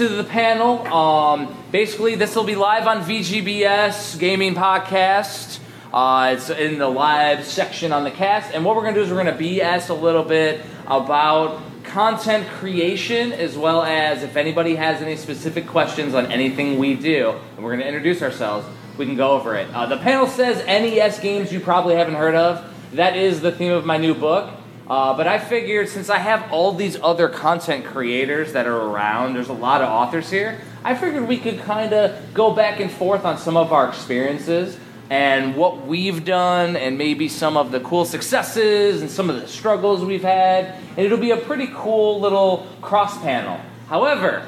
to the panel. Um, basically, this will be live on VGBS Gaming Podcast. Uh, it's in the live section on the cast, and what we're going to do is we're going to BS a little bit about content creation as well as if anybody has any specific questions on anything we do, and we're going to introduce ourselves. We can go over it. Uh, the panel says NES games you probably haven't heard of. That is the theme of my new book. Uh, but I figured since I have all these other content creators that are around, there's a lot of authors here, I figured we could kind of go back and forth on some of our experiences and what we've done, and maybe some of the cool successes and some of the struggles we've had. And it'll be a pretty cool little cross panel. However,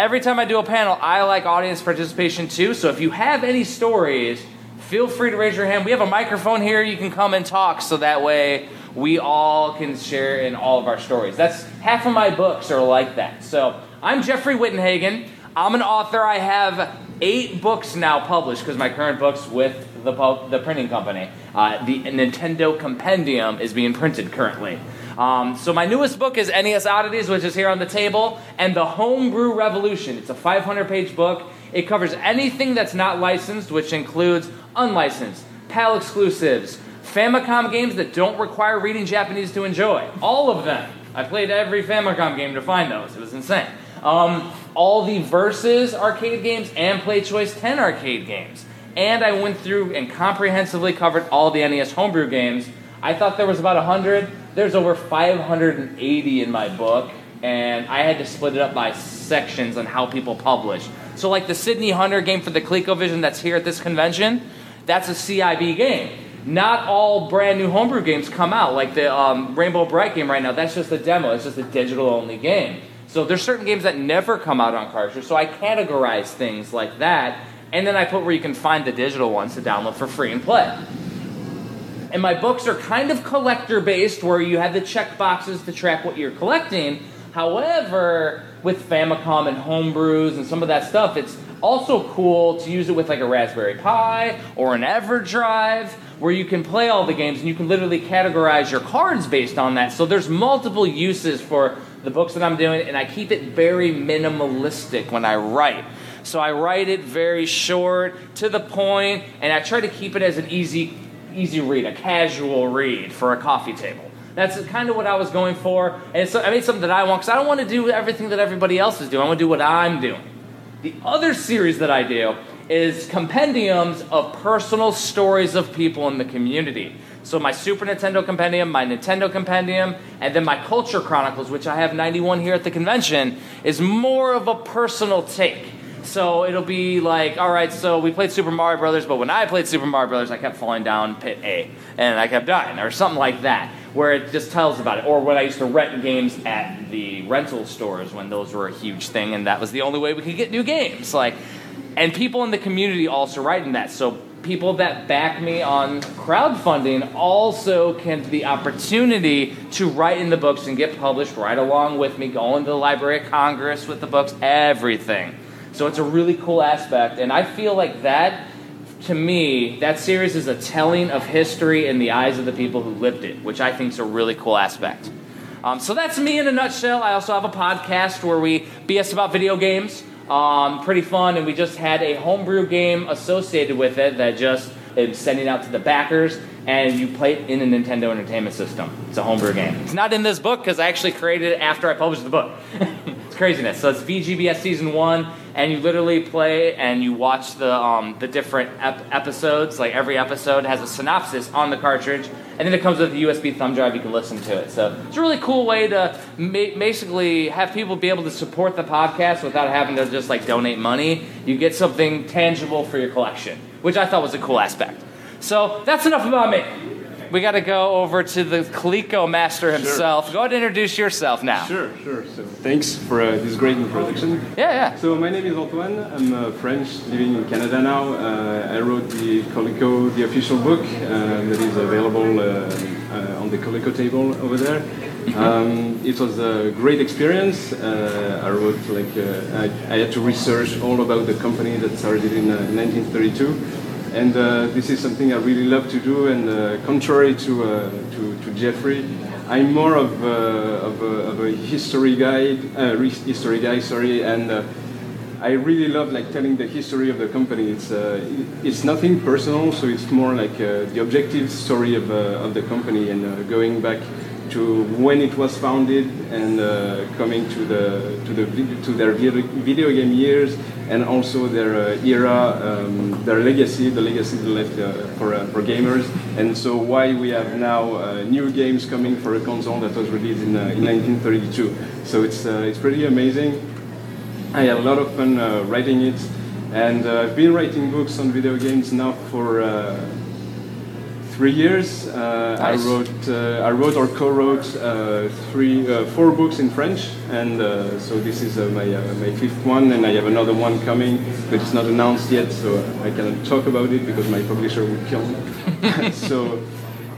every time I do a panel, I like audience participation too. So if you have any stories, feel free to raise your hand. We have a microphone here. You can come and talk so that way we all can share in all of our stories. That's half of my books are like that. So I'm Jeffrey Wittenhagen. I'm an author. I have eight books now published because my current book's with the, the printing company. Uh, the Nintendo Compendium is being printed currently. Um, so my newest book is NES Oddities, which is here on the table, and The Homebrew Revolution. It's a 500-page book. It covers anything that's not licensed, which includes unlicensed, PAL exclusives, Famicom games that don't require reading Japanese to enjoy. All of them. I played every Famicom game to find those. It was insane. Um, all the Versus arcade games and Play Choice 10 arcade games. And I went through and comprehensively covered all the NES homebrew games. I thought there was about 100. There's over 580 in my book, and I had to split it up by sections on how people publish. So, like the Sydney Hunter game for the ColecoVision that's here at this convention, that's a CIB game not all brand new homebrew games come out. Like the um, Rainbow Brite game right now, that's just a demo. It's just a digital only game. So there's certain games that never come out on cartridge. So I categorize things like that, and then I put where you can find the digital ones to download for free and play. And my books are kind of collector based, where you have the check boxes to track what you're collecting. However, with Famicom and homebrews and some of that stuff, it's also cool to use it with like a Raspberry Pi or an EverDrive where you can play all the games and you can literally categorize your cards based on that. So there's multiple uses for the books that I'm doing, and I keep it very minimalistic when I write. So I write it very short, to the point, and I try to keep it as an easy, easy read, a casual read for a coffee table. That's kind of what I was going for, and it's, I made something that I want because I don't want to do everything that everybody else is doing. I want to do what I'm doing. The other series that I do is compendiums of personal stories of people in the community. So my Super Nintendo compendium, my Nintendo compendium, and then my Culture Chronicles, which I have 91 here at the convention, is more of a personal take. So it'll be like, all right, so we played Super Mario Brothers, but when I played Super Mario Brothers, I kept falling down pit A, and I kept dying, or something like that, where it just tells about it. Or when I used to rent games at the rental stores when those were a huge thing, and that was the only way we could get new games. Like, and people in the community also write in that. So people that back me on crowdfunding also can the opportunity to write in the books and get published right along with me, going to the Library of Congress with the books, everything. So it's a really cool aspect, and I feel like that. To me, that series is a telling of history in the eyes of the people who lived it, which I think is a really cool aspect. Um, so that's me in a nutshell. I also have a podcast where we BS about video games. Um, pretty fun, and we just had a homebrew game associated with it that just is sending out to the backers, and you play it in a Nintendo Entertainment System. It's a homebrew game. It's not in this book because I actually created it after I published the book. it's craziness. So it's VGBS Season 1, and you literally play and you watch the, um, the different ep- episodes. Like every episode has a synopsis on the cartridge, and then it comes with a USB thumb drive. You can listen to it. So it's a really cool way to ma- basically have people be able to support the podcast without having to just like donate money. You get something tangible for your collection, which I thought was a cool aspect. So that's enough about me. We got to go over to the Coleco master himself. Go ahead and introduce yourself now. Sure, sure. So thanks for uh, this great introduction. Yeah, yeah. So my name is Antoine. I'm uh, French, living in Canada now. Uh, I wrote the Coleco, the official book uh, that is available uh, uh, on the Coleco table over there. Um, it was a great experience. Uh, I wrote like uh, I, I, had to research all about the company that started in 1932, uh, and uh, this is something I really love to do. And uh, contrary to, to, to Jeffrey, I'm more of, of, a, of a history guy, history guy, sorry, and I really love like telling the history of the company. It's uh, it's nothing personal, so it's more like uh, the objective story of, uh, of the company and uh, going back to when it was founded and uh, coming to the to the to their video game years and also their uh, era, um, their legacy, the legacy they left for for gamers, and so why we have now new games coming for a console that was released in, in 1932. So it's it's pretty amazing. I had a lot of fun uh, writing it, and uh, I've been writing books on video games now for uh, three years. Uh, nice. I wrote, uh, I wrote or co-wrote uh, three, four books in French, and so this is my my fifth one, and I have another one coming, but it's not announced yet, so I cannot talk about it because my publisher would kill me. so.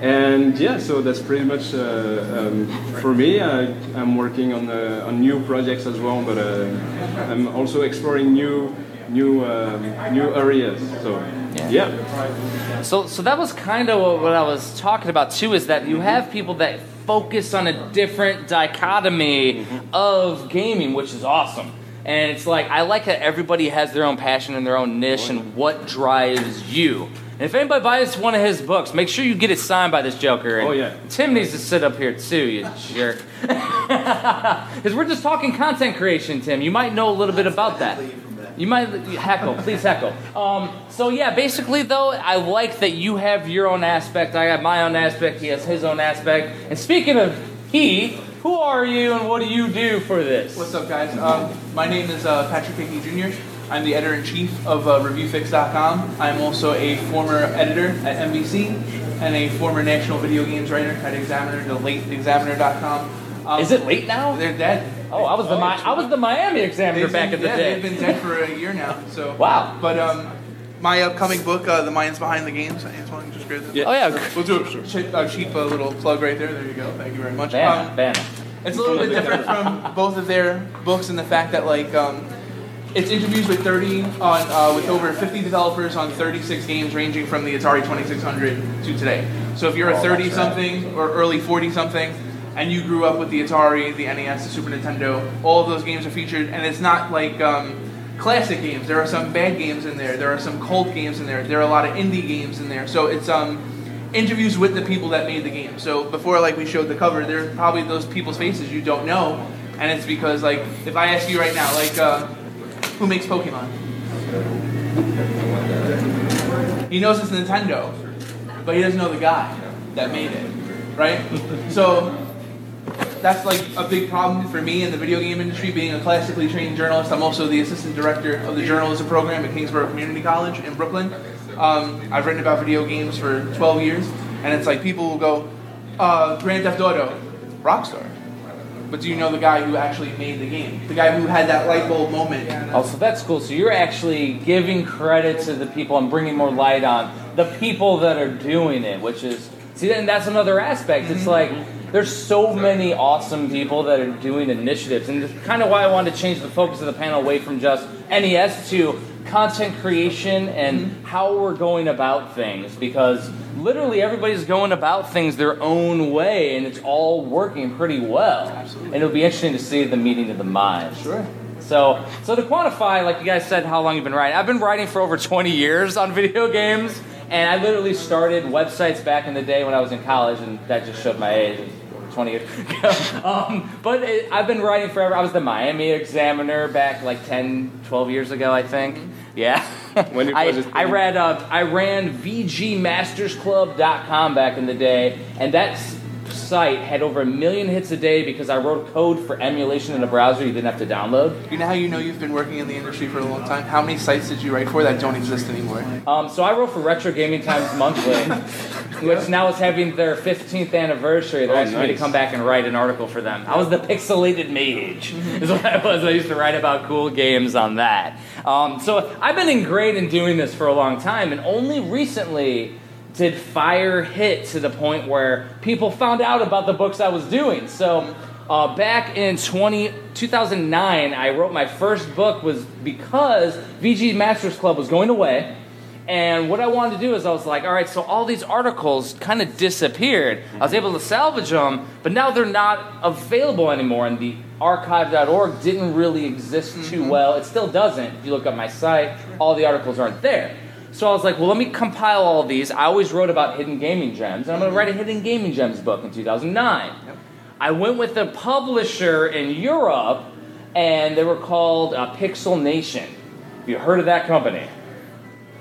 And yeah, so that's pretty much uh, um, for me. I, am working on uh, on new projects as well, but uh, I'm also exploring new new um, new areas. So yeah. yeah. So so that was kind of what I was talking about too. Is that you have people that focus on a different dichotomy mm-hmm. of gaming, which is awesome. And it's like I like that everybody has their own passion and their own niche and what drives you. And if anybody buys one of his books, make sure you get it signed by this Joker. And oh yeah. Tim needs to sit up here too, you jerk. Because we're just talking content creation, Tim. You might know a little bit about that. You might heckle, please heckle. Um, so yeah, basically though, I like that you have your own aspect. I have my own aspect. He has his own aspect. And speaking of he, who are you and what do you do for this? What's up, guys? Um, my name is uh, Patrick Hickey Jr. I'm the editor in chief of uh, ReviewFix.com. I'm also a former editor at NBC and a former national video games writer at Examiner, the late Examiner.com. Um, Is it late now? They're dead. Oh, I was the oh, Mi- I was the Miami Examiner back been, in the yeah, day. They've been dead for a year now. So wow. But um, my upcoming book, uh, The Minds Behind the Games. Antoine just grab Yeah. Oh yeah. We'll do a cheap, uh, cheap uh, little plug right there. There you go. Thank you very much. Banner, um, banner. It's a little bit different from both of their books in the fact that like um, it's interviews with 30 on uh, with over 50 developers on 36 games ranging from the Atari 2600 to today. So if you're a 30 something or early 40 something and you grew up with the Atari, the NES, the Super Nintendo, all of those games are featured and it's not like um, classic games. There are some bad games in there. There are some cult games in there. There are a lot of indie games in there. So it's um, interviews with the people that made the game. So before like we showed the cover, there's probably those people's faces you don't know, and it's because like if I ask you right now, like uh, who makes Pokemon? He knows it's Nintendo, but he doesn't know the guy that made it, right? So that's like a big problem for me in the video game industry. Being a classically trained journalist, I'm also the assistant director of the journalism program at Kingsborough Community College in Brooklyn. Um, I've written about video games for 12 years, and it's like people will go, uh, Grand Theft Auto, Rockstar but do you know the guy who actually made the game? The guy who had that light bulb moment. Oh, so that's cool. So you're actually giving credit to the people and bringing more light on the people that are doing it, which is see, and that's another aspect. It's like there's so many awesome people that are doing initiatives, and it's kind of why I wanted to change the focus of the panel away from just NES to content creation and mm-hmm. how we're going about things because literally everybody's going about things their own way and it's all working pretty well. Absolutely. And it'll be interesting to see the meeting of the minds. Sure. So, so to quantify, like you guys said, how long you've been writing. I've been writing for over 20 years on video games, and I literally started websites back in the day when I was in college, and that just showed my age. 20 years um, but it, I've been writing forever. I was the Miami Examiner back like 10, 12 years ago, I think. Yeah. when did, I, I read uh, I ran VGMastersClub.com back in the day, and that site had over a million hits a day because I wrote code for emulation in a browser you didn't have to download. You know how you know you've been working in the industry for a long time? How many sites did you write for that don't exist anymore? Um, so I wrote for Retro Gaming Times Monthly, which now is having their 15th anniversary. They're oh, asking nice. me to come back and write an article for them. I was the pixelated mage, is what I was. I used to write about cool games on that. Um, so I've been ingrained in doing this for a long time, and only recently did fire hit to the point where people found out about the books I was doing. So uh, back in 20, 2009, I wrote my first book was because VG Masters Club was going away. And what I wanted to do is I was like, all right, so all these articles kind of disappeared. I was able to salvage them, but now they're not available anymore. And the archive.org didn't really exist too well. It still doesn't. If you look up my site, all the articles aren't there. So I was like, well, let me compile all of these. I always wrote about hidden gaming gems, and I'm going to write a hidden gaming gems book in 2009. I went with a publisher in Europe, and they were called uh, Pixel Nation. Have you heard of that company?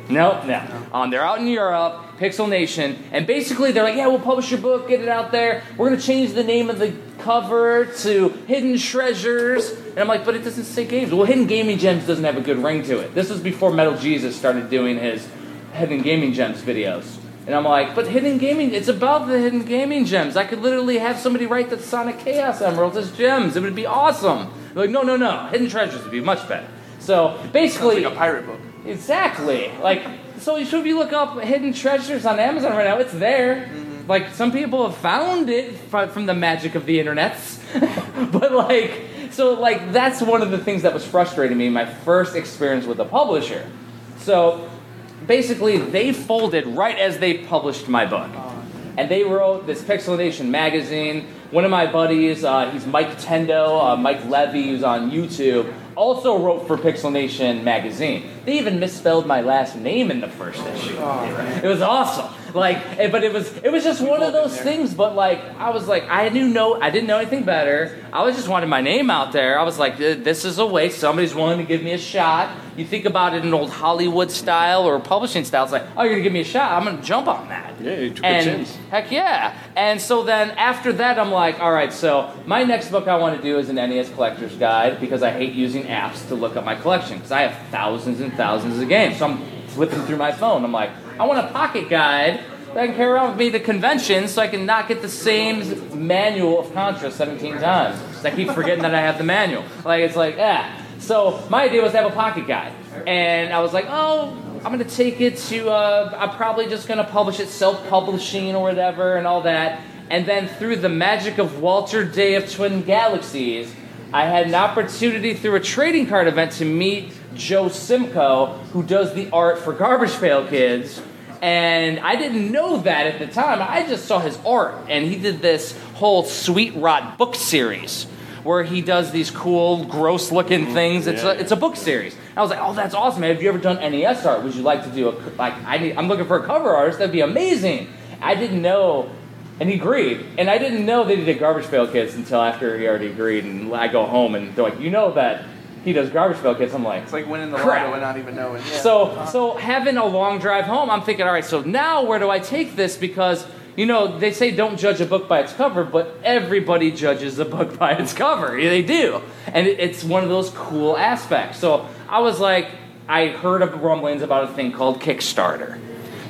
No, no. Um, they're out in Europe, Pixel Nation, and basically they're like, yeah, we'll publish your book, get it out there. We're going to change the name of the cover to Hidden Treasures. And I'm like, but it doesn't say games. Well, Hidden Gaming Gems doesn't have a good ring to it. This was before Metal Jesus started doing his Hidden Gaming Gems videos. And I'm like, but Hidden Gaming, it's about the Hidden Gaming Gems. I could literally have somebody write the Sonic Chaos Emeralds as gems. It would be awesome. They're like, no, no, no. Hidden Treasures would be much better. So basically, like a pirate book. Exactly. Like, so, if you look up hidden treasures on Amazon right now, it's there. Mm-hmm. Like, some people have found it from the magic of the internets. but, like, so, like, that's one of the things that was frustrating me, my first experience with a publisher. So, basically, they folded right as they published my book. And they wrote this Pixel Nation magazine. One of my buddies, uh, he's Mike Tendo, uh, Mike Levy, who's on YouTube, also wrote for Pixel Nation magazine. They even misspelled my last name in the first issue. Oh. It was awesome. Like, eh, but it was it was just one of those things. But like, I was like, I knew no, I didn't know anything better. I was just wanted my name out there. I was like, this is a way somebody's willing to give me a shot. You think about it in old Hollywood style or publishing style. It's like, oh, you're gonna give me a shot. I'm gonna jump on that. Yeah, you took a chance. heck yeah. And so then after that, I'm like, all right. So my next book I want to do is an NES collector's guide because I hate using apps to look up my collection because I have thousands and thousands of games. So I'm flipping through my phone. I'm like, I want a pocket guide that I can carry around with me to conventions so I can not get the same manual of Contra 17 times. I keep forgetting that I have the manual. Like it's like, yeah. So my idea was to have a pocket guide, and I was like, oh, I'm gonna take it to. Uh, I'm probably just gonna publish it self-publishing or whatever, and all that. And then through the magic of Walter Day of Twin Galaxies, I had an opportunity through a trading card event to meet Joe Simko, who does the art for Garbage Pail Kids. And I didn't know that at the time. I just saw his art, and he did this whole Sweet Rot book series where he does these cool, gross looking mm, things. It's, a, it's a book series. I was like, oh, that's awesome. Have you ever done NES art? Would you like to do a, like, I need, I'm looking for a cover artist. That'd be amazing. I didn't know, and he agreed. And I didn't know that he did Garbage Pail Kids until after he already agreed. And I go home, and they're like, you know that he does Garbage Pail Kids. I'm like, It's like winning the Crap. lotto and not even knowing. Yeah. so, so having a long drive home, I'm thinking, all right, so now where do I take this? Because you know they say don't judge a book by its cover, but everybody judges a book by its cover. Yeah, They do, and it- it's one of those cool aspects. So I was like, I heard of rumblings about a thing called Kickstarter.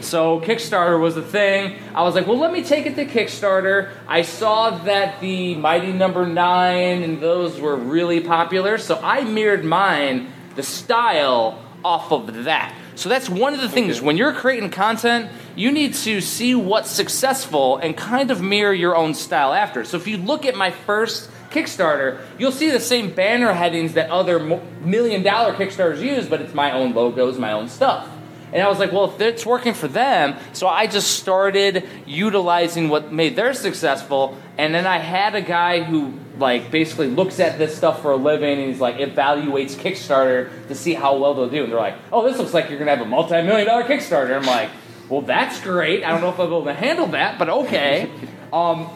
So Kickstarter was the thing. I was like, well, let me take it to Kickstarter. I saw that the Mighty Number Nine and those were really popular, so I mirrored mine, the style, off of that. So that's one of the things when you're creating content, you need to see what's successful and kind of mirror your own style after. So if you look at my first Kickstarter, you'll see the same banner headings that other million dollar Kickstarters use, but it's my own logos, my own stuff. And I was like, well, if it's working for them, so I just started utilizing what made theirs successful. And then I had a guy who, like, basically looks at this stuff for a living and he's like, evaluates Kickstarter to see how well they'll do. And they're like, oh, this looks like you're going to have a multi million dollar Kickstarter. I'm like, well, that's great. I don't know if I'll be able to handle that, but okay. Um,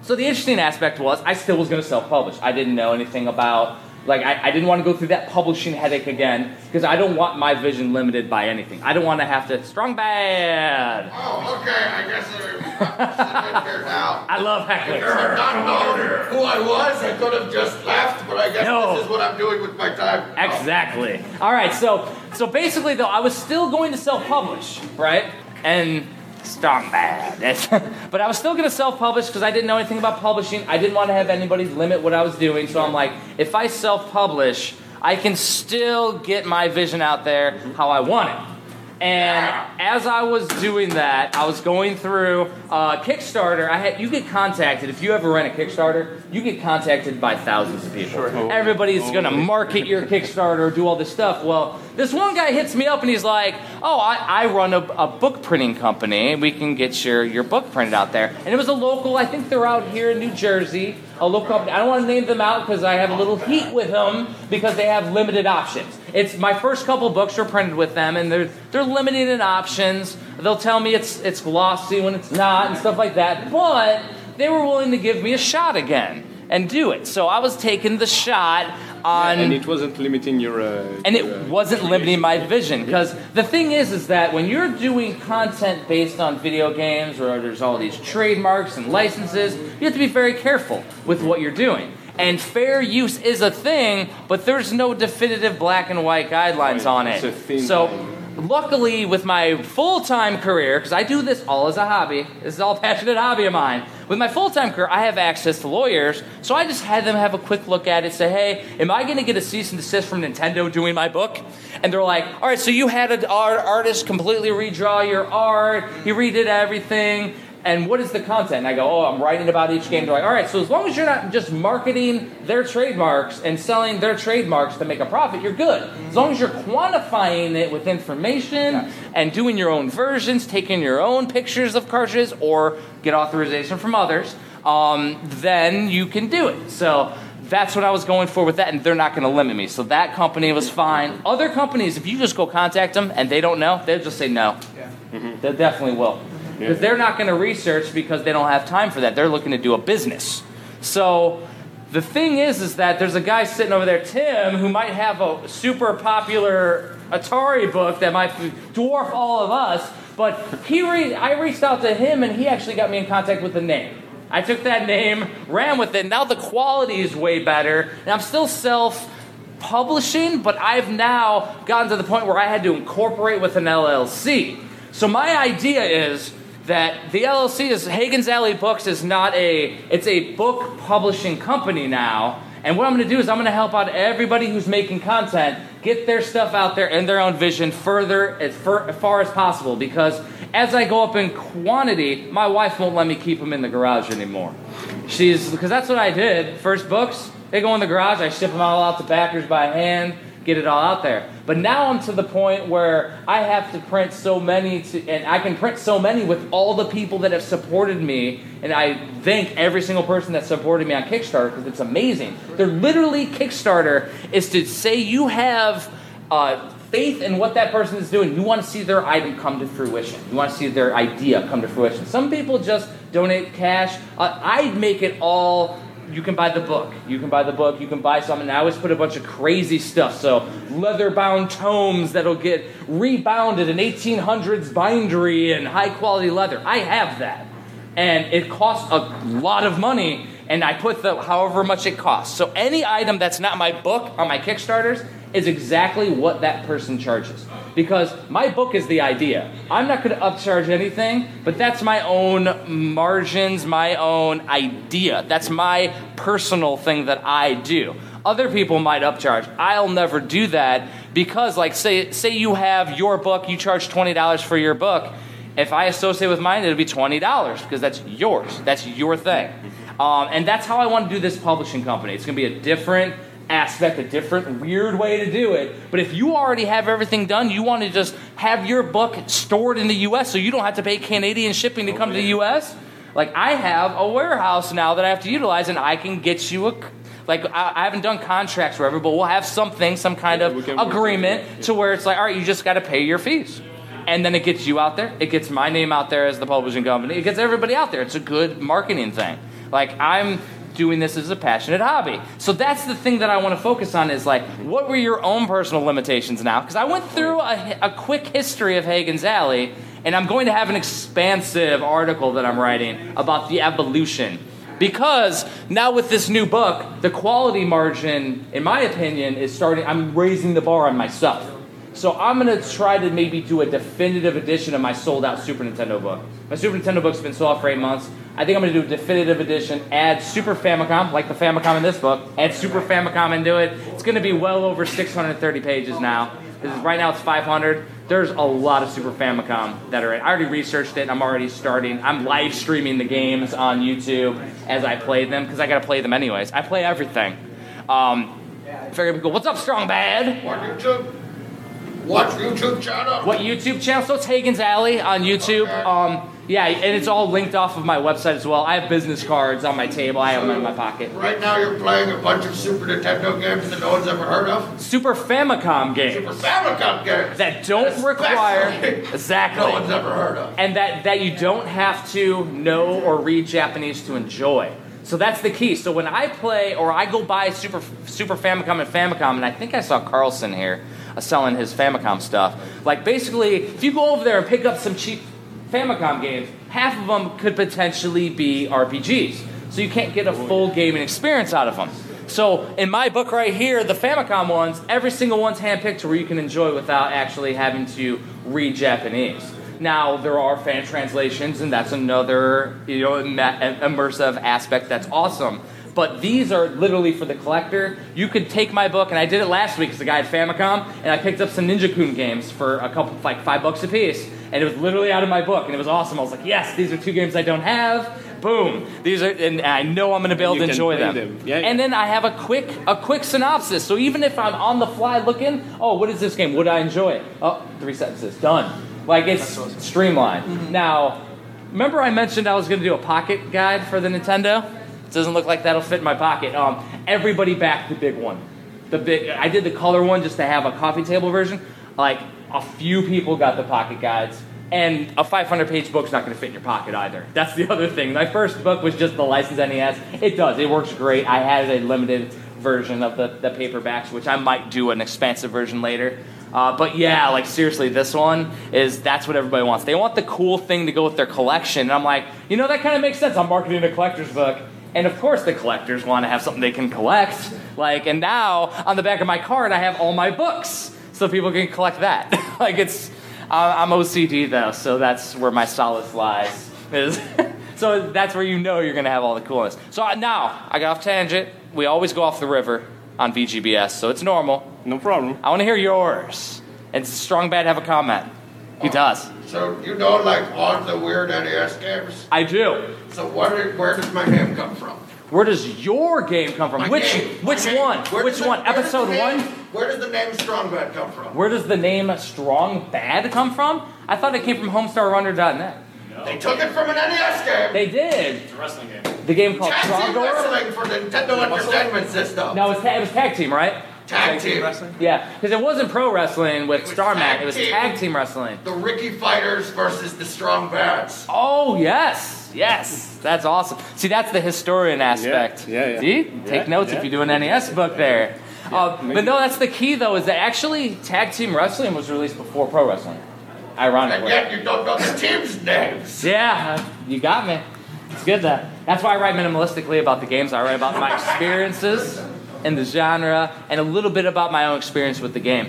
so the interesting aspect was I still was going to self-publish. I didn't know anything about like I, I didn't want to go through that publishing headache again because I don't want my vision limited by anything. I don't want to have to strong bad. Oh, okay. I guess I'm now. I love If I hecklers. not known who I was, I could have just left. But I guess No. this is what I'm doing with my time. Oh. Exactly. All right. So so basically though, I was still going to self-publish, right? And strong bad. but I was still to self-publish because I didn't know anything about publishing. I didn't want to have anybody limit what I was doing. So I'm like, if I self-publish, I can still get my vision out there how I want it. And as I was doing that, I was going through uh, Kickstarter. I had you get contacted if you ever run a Kickstarter. You get contacted by thousands of people. Everybody's going to market your Kickstarter, do all this stuff. Well, this one guy hits me up and he's like, "Oh, I, I run a, a book printing company. We can get your your book printed out there." And it was a local. I think they're out here in New Jersey. A local company. I don't want to name them out because I have a little heat with them because they have limited options. It's my first couple books are printed with them, and they're they're limited in options. They'll tell me it's it's glossy when it's not and stuff like that. But they were willing to give me a shot again and do it. So I was taking the shot on and it wasn't limiting your. Uh, and your, uh, it wasn't limiting my vision because the thing is is that when you're doing content based on video games or there's all these trademarks and licenses you have to be very careful with what you're doing and fair use is a thing but there's no definitive black and white guidelines on it's it so. thing. Luckily with my full-time career because i do this all as a hobby this is all a passionate hobby of mine. With my full-time career i have access to lawyers so i just had them have a quick look at it say hey am i going to get a cease and desist from nintendo doing my book? And they're like all right so you had an art- artist completely redraw your art he redid everything and what is the content? And I go, oh, I'm writing about each game. They're like, all right, so as long as you're not just marketing their trademarks and selling their trademarks to make a profit, you're good. As long as you're quantifying it with information and doing your own versions, taking your own pictures of cartridges, or get authorization from others, um, then you can do it. So that's what I was going for with that, and they're not going to limit me. So that company was fine. Other companies, if you just go contact them and they don't know, they'll just say no. Yeah. They definitely will. Because they're not going to research because they don't have time for that. They're looking to do a business. So the thing is, is that there's a guy sitting over there, Tim, who might have a super popular Atari book that might dwarf all of us. But he, re- I reached out to him, and he actually got me in contact with the name. I took that name, ran with it. Now the quality is way better, and I'm still self publishing, but I've now gotten to the point where I had to incorporate with an LLC. So my idea is that the LLC is Hagen's Alley Books is not a it's a book publishing company now. And what I'm going to do is I'm going to help out everybody who's making content get their stuff out there and their own vision further as, far, as far as possible because as I go up in quantity, my wife won't let me keep them in the garage anymore. She's because that's what I did. First books, they go in the garage. I ship them all out to backers by hand, get it all out there. But now I'm to the point where I have to print so many, to, and I can print so many with all the people that have supported me. And I thank every single person that supported me on Kickstarter because it's amazing. They're literally Kickstarter is to say you have. Uh, faith in what that person is doing. You want to see their item come to fruition. You want to see their idea come to fruition. Some people just donate cash. Uh, I make it all. You can buy the book. You can buy the book. You can buy something. I always put a bunch of crazy stuff. So leather bound tomes that'll get rebounded in 1800s bindery and high quality leather. I have that, and it costs a lot of money. And I put the however much it costs. So any item that's not my book on my Kickstarters is exactly what that person charges. Because my book is the idea. I'm not going to upcharge anything, but that's my own margins, my own idea. That's my personal thing that I do. Other people might upcharge. I'll never do that because, like, say, say you have your book, you charge $20 for your book. If I associate with mine, it'll be $20 because that's yours. That's your thing. Um, and that's how I want to do this publishing company. It's going to be a different aspect, a different weird way to do it. But if you already have everything done, you want to just have your book stored in the US so you don't have to pay Canadian shipping to oh, come to the US. Like I have a warehouse now that I have to utilize and I can get you a like I, I haven't done contracts forever, but we'll have something, some kind Yeah, of we can work agreement yeah. to where it's like, all right, you just got to pay your fees. And then it gets you out there. It gets my name out there as the publishing company. It gets everybody out there. It's a good marketing thing. Like I'm doing this as a passionate hobby. So that's the thing that I want to focus on is like, what were your own personal limitations now? Because I went through a, a quick history of Hagen's Alley, and I'm going to have an expansive article that I'm writing about the evolution. Because now with this new book, the quality margin, in my opinion, is starting. I'm raising the bar on myself. So I'm gonna try to maybe do a definitive edition of my sold out Super Nintendo book. My Super Nintendo book's been sold out for eight months. I think I'm gonna do a definitive edition, add Super Famicom, like the Famicom in this book, add Super Famicom into it. It's gonna be well over 630 pages now. Right now it's 500. There's a lot of Super Famicom that are in. I already researched it. I'm already starting. I'm live streaming the games on YouTube as I play them because I got to play them anyways. I play everything. Um, what's up, Strong Bad? YouTube? What YouTube channel? What YouTube channel? So it's Hagen's Alley on YouTube. Um, yeah, and it's all linked off of my website as well. I have business cards on my table. I have them in my pocket. Right now you're playing a bunch of Super Nintendo games that no one's ever heard of. Super Famicom games. Super Famicom games. that don't require Especially exactly No one's ever heard of. and that, that you don't have to know or read Japanese to enjoy. So that's the key. So when I play or I go buy Super Super Famicom and Famicom, and I think I saw Carlson here selling his Famicom stuff. Like basically, if you go over there and pick up some cheap Famicom games, half of them could potentially be RPGs. So you can't get a oh, full gaming experience out of them. So in my book right here, the Famicom ones, every single one's handpicked to where you can enjoy without actually having to read Japanese. Now there are fan translations, and that's another you know immersive aspect that's awesome. But these are literally for the collector. You could take my book, and I did it last week as a guy at Famicom, and I picked up some Ninja Kun games for a couple, like five bucks a piece, and it was literally out of my book, and it was awesome. I was like, yes, these are two games I don't have. Boom, these are, and I know I'm going to be able to enjoy them. them. Yeah, yeah. And then I have a quick, a quick synopsis. So even if I'm on the fly looking, oh, what is this game? Would I enjoy it? Oh, three sentences, done. Like it's streamlined. Now, remember I mentioned I was going to do a pocket guide for the Nintendo? Doesn't look like that'll fit in my pocket. Um, everybody backed the big one. The big. I did the color one just to have a coffee table version. Like a few people got the pocket guides. And a 500 page book's not going to fit in your pocket either. That's the other thing. My first book was just the licensed NES. It does. It works great. I had a limited version of the, the paperbacks, which I might do an expansive version later. Uh, but yeah, like seriously, this one is that's what everybody wants. They want the cool thing to go with their collection. And I'm like, you know, that kind of makes sense. I'm marketing a collector's book. And of course, the collectors want to have something they can collect. Like, and now on the back of my card, I have all my books, so people can collect that. like, it's I'm OCD though, so that's where my solace lies. Is so that's where you know you're gonna have all the coolness. So uh, now I got off tangent. We always go off the river on VGBS, so it's normal. No problem. I want to hear yours. And Strong Bad have a comment. He does. So you know like all the weird NES games? I do. So where, did, where does my name come from? Where does your game come from? My which name. My which name. one? Where which the- one? where does the Episode name- one? Where does the name Strong Bad come from? Where does the name Strong Bad come from? I thought it came from HomestarRunner.net. No. They took it from an NES game. They did. It's a wrestling game. The game called Tag team wrestling for the Nintendo Entertainment System. No, it was, ta- it was tag team, right? Tag team. wrestling. Yeah, because it wasn't pro wrestling with was Star Mac. It was tag team wrestling. The Ricky Fighters versus the Strong Bads. Oh yes, yes, that's awesome. See, that's the historian aspect. yeah, yeah. See, Yeah, take notes yeah. if you do an NES book there. uh, but no, that's the key though. Is that actually tag team wrestling was released before pro wrestling. And Ironically. yet you don't know the team's names. Yeah, you got me. It's good that. That's why I write minimalistically about the games. I write about my experiences in the genre and a little bit about my own experience with the game,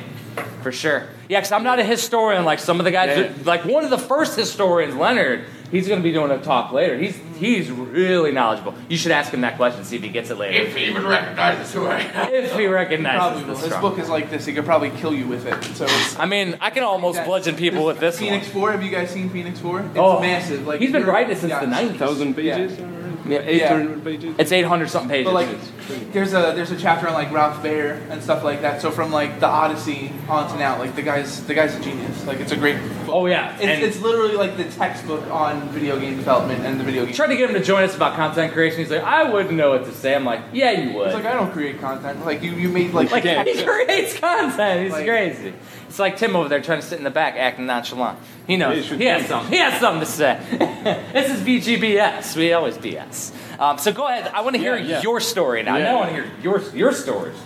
for sure. Yeah, because I'm not a historian like some of the guys. Yeah. that- Like one of the first historians, Leonard. He's going to be doing a talk later. He's he's really knowledgeable. You should ask him that question, see if he gets it later. If he even recognizes who I am. If he recognizes Probably the will. His book is like this. He could probably kill you with it. So it's. I mean, I can almost bludgeon people with this Phoenix one. Four. Have you guys seen Phoenix Four? It's Oh, massive. Like he's been writing it since yeah. the 90s. Thousand pages? Yeah. Or Yeah. 800 pages? It's 800 something pages. But like, there's a there's a chapter on like Ralph Baer and stuff like that. So from like the Odyssey on to now, like the guy's the guy's a genius. Like it's a great. Book. oh yeah, It's, it's literally like the textbook on video game development and the video game. tried to get him to join us about content creation. He's like, I wouldn't know what to say. I'm like, yeah, you would. It's like I don't create content. Like you, you made like, Like, he creates content. He's Like- crazy. It's like Tim over there trying to sit in the back acting nonchalant. He knows. he has think. something. He has something to say. this is VGBS. We always BS. Um, so go ahead. I want to hear Yeah, yeah. your story now. Yeah. Now I want to hear your your stories.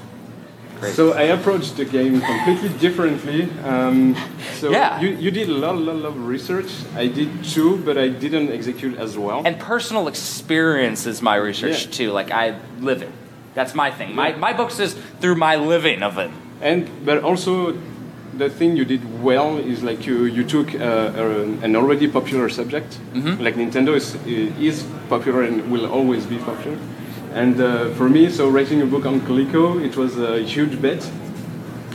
So I approached the game completely differently. Um, so Yeah. you, you did a lot, lot, lot of research. I did too, but I didn't execute as well. And personal experience is my research Yeah. too. Like I live it. That's my thing. My my books is through my living of it. And but also, the thing you did well is like you you took uh, a, an already popular subject, Mm-hmm. like Nintendo is is popular and will always be popular. And uh, for me, so writing a book on Coleco, it was a huge bet.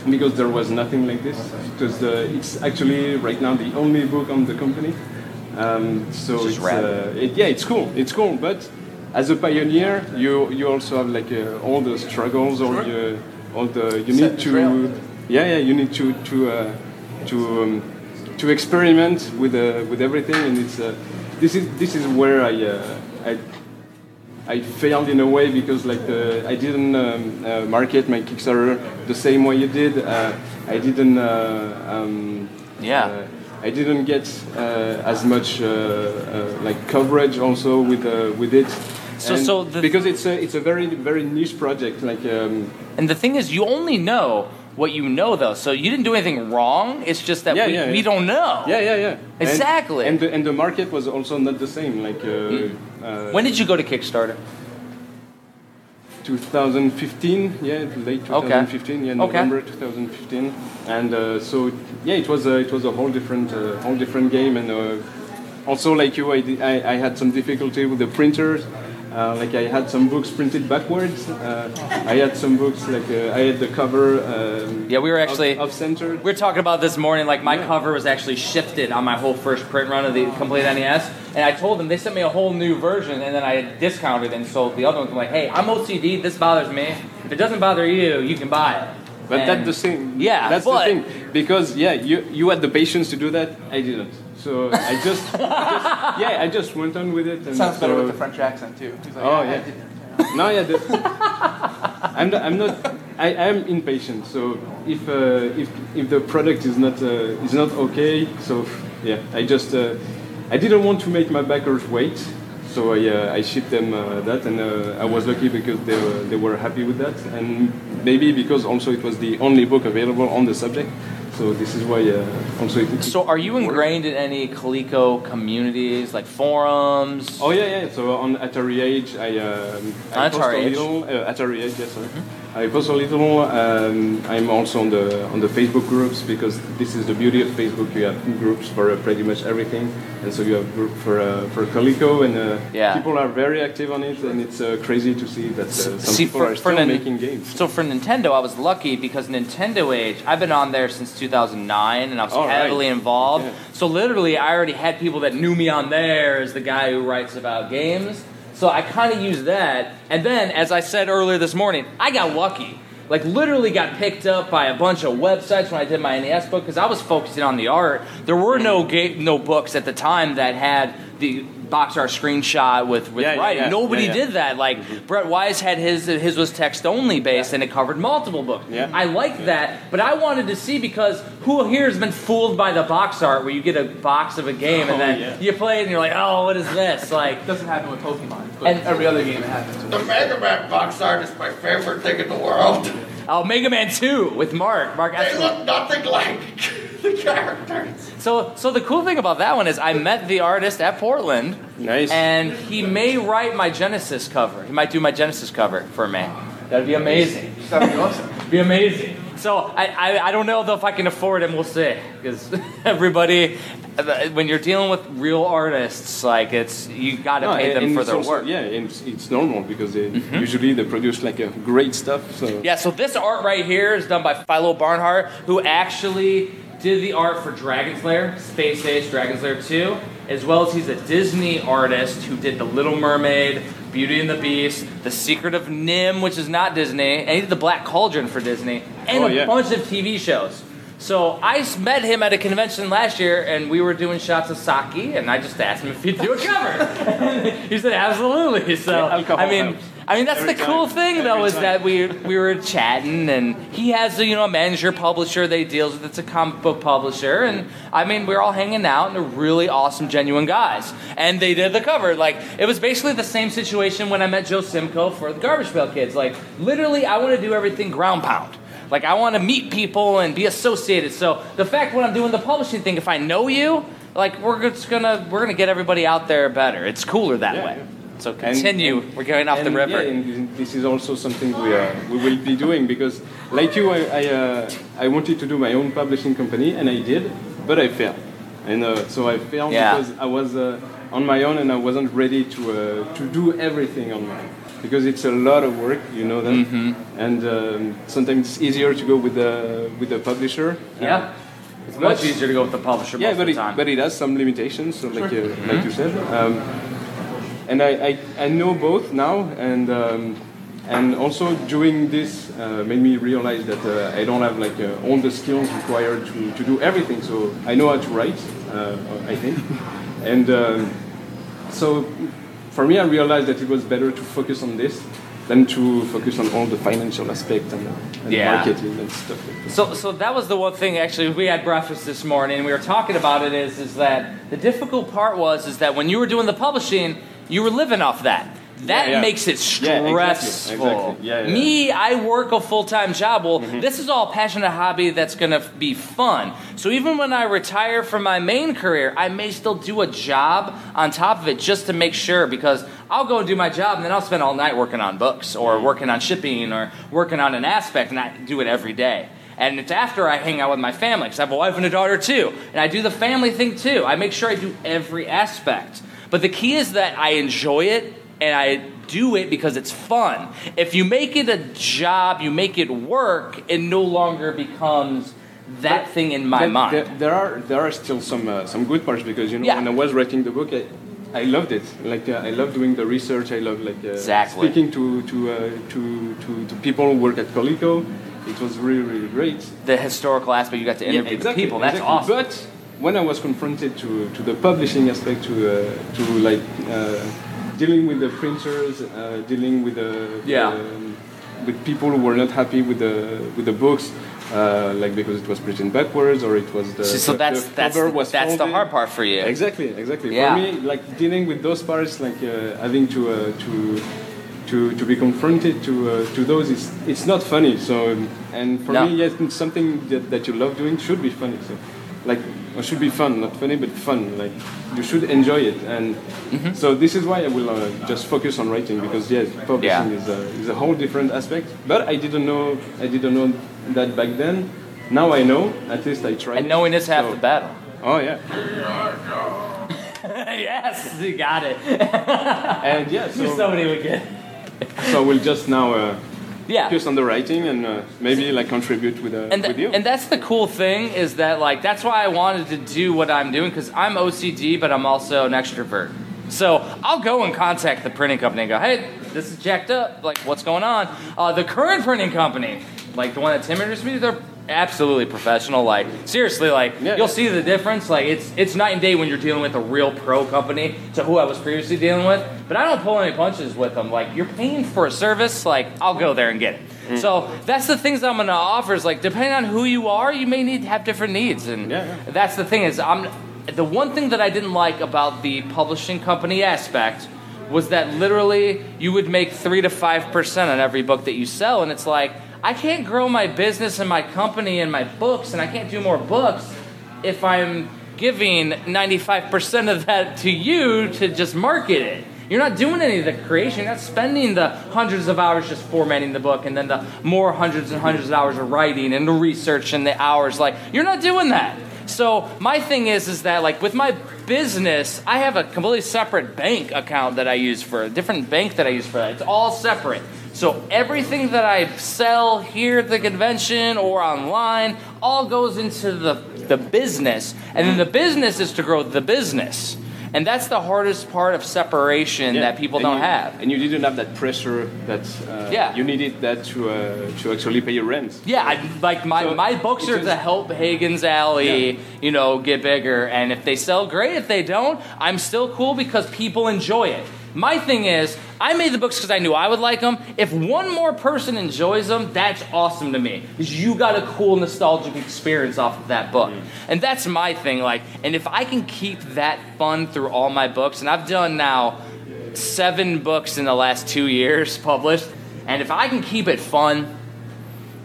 because there was nothing like this. Because uh, it's actually right now the only book on the company. Um, so it's, uh, it, yeah, it's cool. It's cool, but as a pioneer, you you also have like uh, all the struggles, all the all the you need to. Yeah yeah you need to to uh, to um, to experiment with uh, with everything, and it's uh, this is this is where I uh, I I failed in a way because like the, I didn't um, uh, market my Kickstarter the same way you did. Uh, I didn't. Uh, um, Yeah. uh, I didn't get uh, as much uh, uh, like coverage also with uh, with it. So- so the- because it's a it's a very very niche project like um, And the thing is, you only know what you know, though. So you didn't do anything wrong. It's just that Yeah, we, yeah, we yeah. don't know. yeah yeah yeah Exactly. and the, and the market was also not the same like uh, uh, When did you go to Kickstarter? 2015, yeah, late 2015, yeah, Okay. November 2015, and uh, so yeah, it was a, it was a whole different uh, whole different game, and uh, also like you, I, I, I had some difficulty with the printers. Uh, like I had some books printed backwards. Uh, I had some books like uh, I had the cover. Um, Yeah, we were actually- off centered. We were talking about this morning. Like my Yeah. cover was actually shifted on my whole first print run of the complete NES, and I told them they sent me a whole new version, and then I discounted and sold the other ones. I'm like, hey, I'm OCD. This bothers me. If it doesn't bother you, you can buy it. But And- that's the thing. Yeah, that's but- the thing because yeah, you you had the patience to do that. I didn't. So I just, I just yeah, I just went on with it. And Sounds better so- with the French accent too. Like, Oh, yeah. did- No, yeah, the, I'm not. I'm not. I am impatient. So if uh, if if the product is not uh, is not okay, so yeah, I just uh, I didn't want to make my backers wait. So I uh, I shipped them uh, that, and uh, I was lucky because they were, they were happy with that, and maybe because also it was the only book available on the subject. So this is why uh, also it. So are you ingrained in any Coleco communities, like forums? Oh yeah, yeah. So on Atari Age, I, um, I post Atari a Age. little. Uh, Atari Age, yes, sorry. I post a little. Um, I'm also on the on the Facebook groups because this is the beauty of Facebook. You have groups for uh, pretty much everything, and so you have group for uh, for Coleco, and uh, Yeah. people are very active on it, and it's uh, crazy to see that uh, some See, people for- are still making games. So for Nintendo, I was lucky because Nintendo Age, I've been on there since 2009, and I was Oh, right. heavily involved. Yeah. So literally, I already had people that knew me on there as the guy who writes about games. So I kind of used that, and then, as I said earlier this morning, I got lucky. Like literally got picked up by a bunch of websites when I did my NES book because I was focusing on the art. There were no ga- no books at the time that had the box art screenshot with, with Yeah, yeah, writing. yeah. Nobody Yeah, yeah. did that. Like mm-hmm. Brett Weiss had his his was text only based and it covered multiple books. Yeah. I liked that, but I wanted to see because who here has been fooled by the box art where you get a box of a game and Oh, then yeah. you play it and you're like, oh, what is this? Like, It doesn't happen with Pokemon, but And- every other game it happens. The Mega Man box art is my favorite thing in the world. oh, Mega Man Two with Mark. Mark. They Esselstyn. look nothing like the characters. So, so the cool thing about that one is I met the artist at Portland, Nice. and he may write my Genesis cover. He might do my Genesis cover for me. That'd be amazing. That'd be awesome. be amazing. So I, I, I don't know though if I can afford him. We'll see because everybody, when you're dealing with real artists, like it's you got to No, pay them for their also- work. Mm-hmm. Yeah, it's, it's normal because they, usually they produce like a great stuff. So Yeah, so this art right here is done by Philo Barnhart, who actually did the art for Dragon's Lair, Space Ace, Dragon's Lair 2, as well as he's a Disney artist who did The Little Mermaid, Beauty and the Beast, The Secret of NIMH, which is not Disney, and he did The Black Cauldron for Disney, and Oh, a yeah. bunch of TV shows. So I met him at a convention last year, and we were doing shots of sake, and I just asked him if he'd do a cover. he said absolutely. So Yeah, I mean, helps. I mean that's Every the cool time. thing though Every is that we we were chatting, and he has a, you know a manager publisher that he deals with. It's a comic book publisher, and I mean we are all hanging out, and they're really awesome, genuine guys. And they did the cover. Like it was basically the same situation when I met Joe Simko for the Garbage Pail Kids. Like literally, I want to do everything ground pound. Like I want to meet people and be associated. So the fact when I'm doing the publishing thing, if I know you, like we're just gonna we're gonna get everybody out there better. It's cooler that Yeah, way. yeah. So continue. and- we're going off the And, river. Yeah, and this is also something we, uh, we will be doing because, like you, I, I, uh, I wanted to do my own publishing company and I did, but I failed. And uh, so I failed Yeah. because I was uh, on my own and I wasn't ready to, uh, to do everything on my own. because it's a lot of work, you know that, Mm-hmm. and um, sometimes it's easier to go with the with the publisher. Yeah. It's much easier to go with the publisher Yeah, but the it, but it has some limitations, so like uh, like you said. Um, and I, I, I know both now, and um, and also doing this uh, made me realize that uh, I don't have like uh, all the skills required to, to do everything. So I know how to write, uh, I think, and um, so for me, I realized that it was better to focus on this than to focus on all the financial aspects and, and Yeah. marketing and stuff. Like that. So, so that was the one thing. Actually, we had breakfast this morning, and we were talking about it. Is is that the difficult part was is that when you were doing the publishing, you were living off that. That Yeah, yeah. makes it Yeah, exactly, stressful. exactly. Yeah, yeah. Me, I work a full time job. Well, Mm-hmm. this is all passionate hobby that's going to be fun. So even when I retire from my main career, I may still do a job on top of it just to make sure because I'll go and do my job and then I'll spend all night working on books or Mm-hmm. working on shipping or working on an aspect and I do it every day. And it's after I hang out with my family because I have a wife and a daughter too. And I do the family thing too. I make sure I do every aspect. But the key is that I enjoy it and I do it because it's fun. If you make it a job, you make it work, it no longer becomes that thing in my There- mind. There, there are there are still some uh, some good parts because you know Yeah. when I was writing the book, I, I loved it. Like uh, I love doing the research. I love like uh, Exactly. speaking to to, uh, to to to people who work at Coleco. It was really really great. the historical aspect, you got to interview the people. That's exactly. awesome. But when I was confronted to, to the publishing aspect, to uh, to like uh, dealing with the printers, uh, dealing with the Yeah. um, with people who were not happy with the with the books, uh, like because it was printed backwards or it was the, so, so the- that's the that's cover was that's the hard part for you. Exactly, exactly. Yeah. For me, like dealing with those parts, like uh, having to uh, to to to be confronted to uh, to those, it's it's not funny. So and for No. me, yes, something that, that you love doing should be funny. So like or should be fun, not funny but fun. Like you should enjoy it, and Mm-hmm. so this is why I will uh, just focus on writing because yes, publishing Yeah. is a is a whole different aspect. But I didn't know I didn't know that back then. Now I know. At least I tried. And knowing is half So- the battle. Oh yeah. yes, you got it. And yeah, so, Somebody would get. so we'll just now uh, Yeah. focus on the writing and uh, maybe like contribute with, uh, and, th- with you. and that's the cool thing is that like that's why I wanted to do what I'm doing because I'm OCD but I'm also an extrovert. So I'll go and contact the printing company and go, hey, this is jacked up. Like, what's going on? Uh, the current printing company, like the one that Tim introduced me, to, they're absolutely professional. Like, seriously, like Yeah. you'll see the difference. Like, it's it's night and day when you're dealing with a real pro company to who I was previously dealing with. But I don't pull any punches with them. Like, you're paying for a service. Like, I'll go there and get it. Mm. So that's the things I'm gonna offer. Is like depending on who you are, you may need to have different needs, and Yeah, yeah. that's the thing. Is I'm the one thing that I didn't like about the publishing company aspect was that literally you would make three to five percent on every book that you sell, and it's like I can't grow my business and my company and my books, and I can't do more books if I'm giving 95% of that to you to just market it. You're not doing any of the creation. You're not spending the hundreds of hours just formatting the book and then the more hundreds and hundreds of hours of writing and the research and the hours. Like, you're not doing that. So my thing is, is that like with my business, I have a completely separate bank account that I use for a different bank that I use for that. It's all separate. So everything that I sell here at the convention or online all goes into the, the business. And then the business is to grow the business. And that's the hardest part of separation Yeah. that people And don't you- have. And you didn't have that pressure that uh, Yeah. you needed that to uh, to actually pay your rent. Yeah, I, like my, So, my books are to help Hagen's Alley, Yeah. you know, get bigger. And if they sell, great. If they don't, I'm still cool because people enjoy it. My thing is, I made the books because I knew I would like them. If one more person enjoys them, that's awesome to me because you got a cool nostalgic experience off of that book, mm. and that's my thing. Like, and if I can keep that fun through all my books, and I've done now seven books in the last two years published, and if I can keep it fun,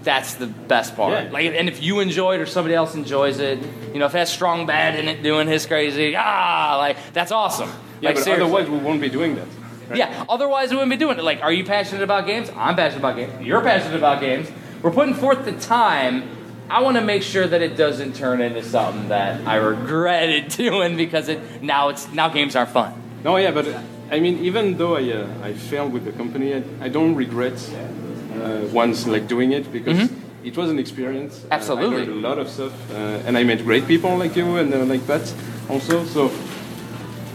that's the best part. Yeah. Like, and if you enjoy it or somebody else enjoys it, you know, if that's strong bad in it doing his crazy, ah, like that's awesome. Yeah, like, but seriously. otherwise we won't be doing that. right? Yeah, otherwise we wouldn't be doing it. Like, are you passionate about games? I'm passionate about games. You're passionate about games. We're putting forth the time. I want to make sure that it doesn't turn into something that I regretted doing because it now it's now games aren't fun. No, yeah, but I mean, even though I, uh, I failed with the company, I, I don't regret uh, once like doing it because it was an experience. Uh, Mm-hmm. Absolutely. I learned a lot of stuff, uh, and I met great people like you and uh, like that also. So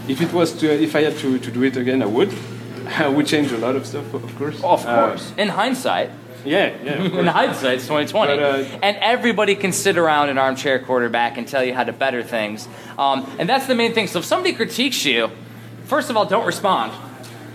if it was to, if I had to, to do it again, I would. I would change a lot of stuff, of course. Of Uh, course. In hindsight, yeah, yeah. In hindsight, it's 2020. But, uh, and everybody can sit around an armchair quarterback and tell you how to better things. Um, and that's the main thing. So if somebody critiques you, first of all, don't respond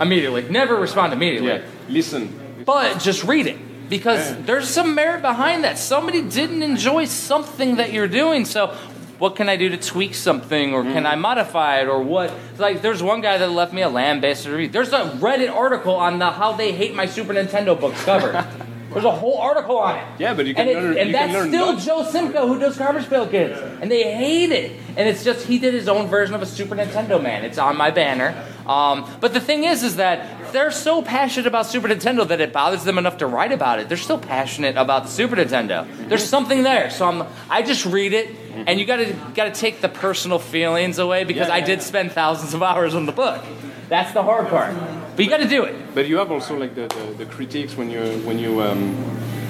immediately. Never respond immediately. yeah. Listen. But just read it. Because Yeah. there's some merit behind that. Somebody didn't enjoy something that you're doing. So what can I do to tweak something or can I mm. modify it or what? Like there's one guy that left me a land-based review. There's a Reddit article on the how they hate my Super Nintendo books cover. there's a whole article on it. Yeah, but you can and, it- learn- and that's still. Joe Simko who does Garbage Pail Kids, and they hate it. And it's just he did his own version of a Super Nintendo man. It's on my banner. Um, but the thing is, is that they're so passionate about Super Nintendo that it bothers them enough to write about it. They're still passionate about the Super Nintendo. There's something there. So I'm, I just read it, and you gotta gotta take the personal feelings away because Yeah, I did yeah. spend thousands of hours on the book. That's the hard part. But you got to do it. But you have also like the, the, the critiques when you when you um,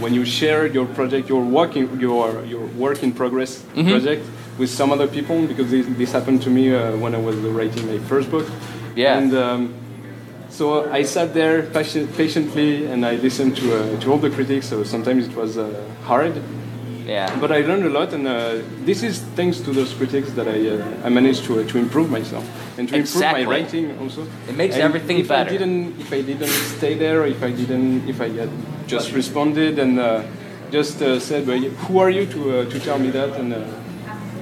when you share your project, your working your your work in progress Mm-hmm. project with some other people because this, this happened to me uh, when I was writing my first book. Yeah. And um, so I sat there patient, patiently and I listened to uh, to all the critics. So sometimes it was uh, hard, Yeah. but I learned a lot, and uh, this is thanks to those critics that I uh, I managed to uh, to improve myself and to Exactly. improve my writing also. It makes And everything if better. I didn't, if I didn't stay there, if I didn't, if I had just responded and uh, just uh, said, "But "Who are you to uh, to tell me that?" and uh,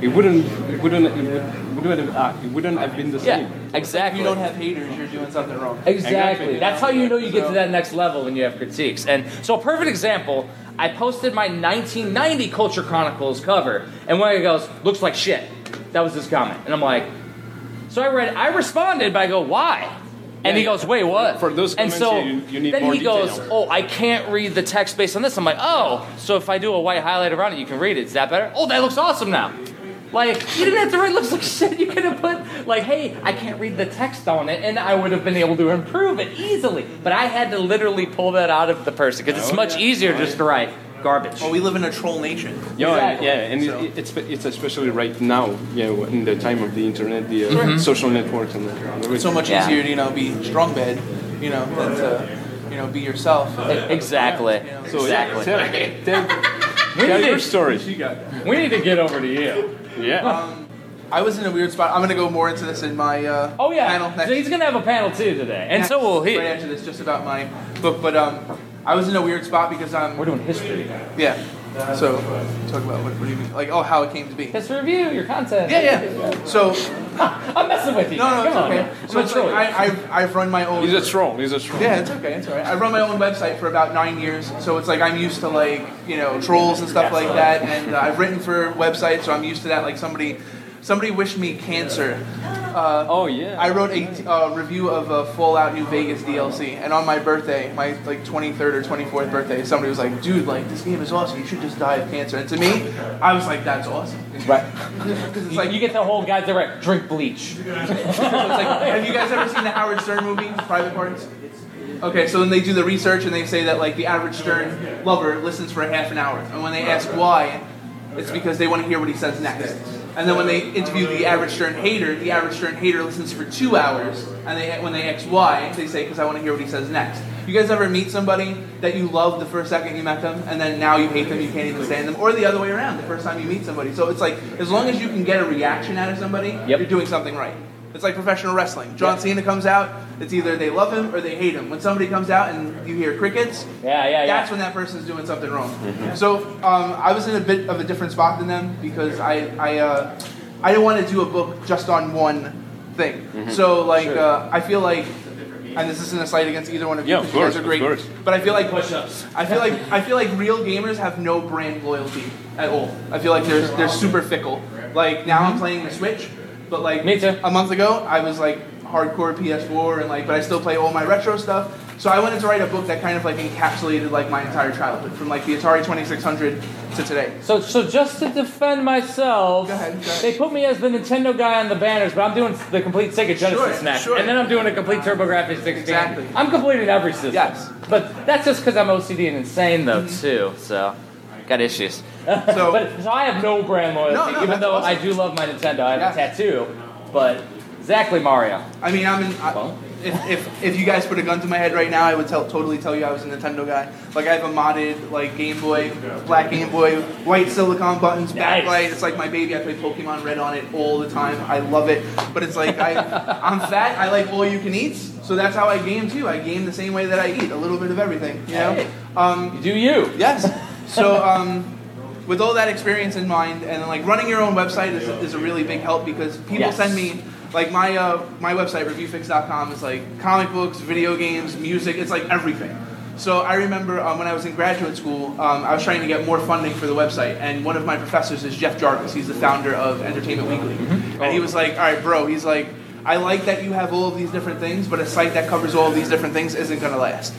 it wouldn't, it wouldn't, it would- wouldn't have, uh, it wouldn't have been the same. Yeah. same. If Exactly. you don't have haters, you're doing something wrong. Exactly. Exactly. That's how you know you get to that next level when you have critiques. And so, a perfect example I posted my 1990 Culture Chronicles cover, and one guy goes, Looks like shit. That was his comment. And I'm like, So I read, I responded, but I go, Why? And he goes, Wait, what? For those and so you- you need then he goes. Oh, I can't read the text based on this. I'm like, Oh, so if I do a white highlight around it, you can read it. Is that better? Oh, that looks awesome now. Like, you didn't have to write looks like shit. You could have put, like, hey, I can't read the text on it, and I would have been able to improve it easily. But I had to literally pull that out of the person because it's Oh, much yeah. easier just to write garbage. Well, we live in a troll nation. Yeah, Exactly. yeah, and it, it's it's especially right now, you know, in the time of the internet, the uh, social networks, and the, It's so much Yeah. easier to you know be strong bed, you know, than to you know be yourself. Exactly. So exactly. tell, tell, We tell your to- story. We need to get over to you. Yeah. I was in a weird spot. I'm gonna go more into this in my uh, Oh yeah. panel next. So he's gonna have a panel too today, and so will he. Right after this, just about my book. But um, I was in a weird spot because I'm. We're doing history. yeah. So talk about what, what do you mean? Like oh, how it came to be. History review your content. Yeah, yeah. So I'm messing with you. no, no, Come it's on. okay. I'm So gonna it's troll like you. I, I've, I've run my own. He's a troll. He's a troll. Yeah, it's okay. It's alright. I run my own website for about nine years, so it's like I'm used to like you know trolls and stuff like that, and uh, I've written for websites, so I'm used to that. Like somebody, somebody wished me cancer. Uh, Oh yeah. I wrote a uh, review of uh, Fallout New Vegas DLC, and on my birthday, my like 23rd or 24th birthday, somebody was like, "Dude, like this game is awesome. You should just die of cancer." And to me, I was like, "That's awesome." Right. Because it's like, you get the whole guys that write drink bleach. it's like, have you guys ever seen the Howard Stern movie, Private Parts? Okay, so then they do the research and they say that like the average Stern lover listens for a half an hour, and when they ask why, it's because they want to hear what he says next. And then when they interview the average Stern hater, the average Stern hater listens for two hours, and they when they ask why, they say because I want to hear what he says next. You guys ever meet somebody that you loved the first second you met them, and then now you hate them, you can't even stand them, or the other way around, the first time you meet somebody. So it's like as long as you can get a reaction out of somebody, Yep. you're doing something right. It's like professional wrestling. John Cena comes out, it's either they love him or they hate him. When somebody comes out and you hear crickets, Yeah, yeah, yeah. that's when that person's doing something wrong. So um, I was in a bit of a different spot than them because I I, uh, I didn't want to do a book just on one thing. So like uh, I feel like, and this isn't a slight against either one of you. Yeah, of 'cause you guys course, are of course. But I feel like Push-ups. I feel like I feel like real gamers have no brand loyalty at all. I feel like they're they're super fickle. Like now I'm playing the Switch, but like Me too. a month ago I was like hardcore PS4 and like but I still play all my retro stuff. So I wanted to write a book that kind of like encapsulated like my entire childhood, from like the Atari 2600 to today. So, so just to defend myself, Go ahead, go ahead. they put me as the Nintendo guy on the banners, but I'm doing the complete Sega Genesis Sure, next, sure. and then I'm doing a complete TurboGrafx 16. Exactly. I'm completing every system. Yes. Mm-hmm. But that's just because I'm OCD and insane, though, too. So, got issues. So but so I have no brand loyalty, No, no, even though awesome. I do love my Nintendo. I have Yeah. a tattoo, but exactly Mario. I mean, I'm in. I, if, if if you guys put a gun to my head right now, I would tell, totally tell you I was a Nintendo guy. Like I have a modded like Game Boy, black Game Boy, white silicone buttons, Nice. backlight. It's like my baby. I play Pokemon Red on it all the time. I love it. But it's like I, I'm fat. I like all you can eat. So that's how I game too. I game the same way that I eat. A little bit of everything. You know. Hey. Um, You do you. Yes. So, um, with all that experience in mind, and like running your own website is, is a really big help because people Yes. send me like my uh, my website reviewfix.com is like comic books, video games, music. It's like everything. So I remember um, when I was in graduate school, um, I was trying to get more funding for the website, and one of my professors is Jeff Jarvis. He's the founder of Entertainment Weekly, and he was like, "All right, bro." He's like, "I like that you have all of these different things, but a site that covers all of these different things isn't going to last."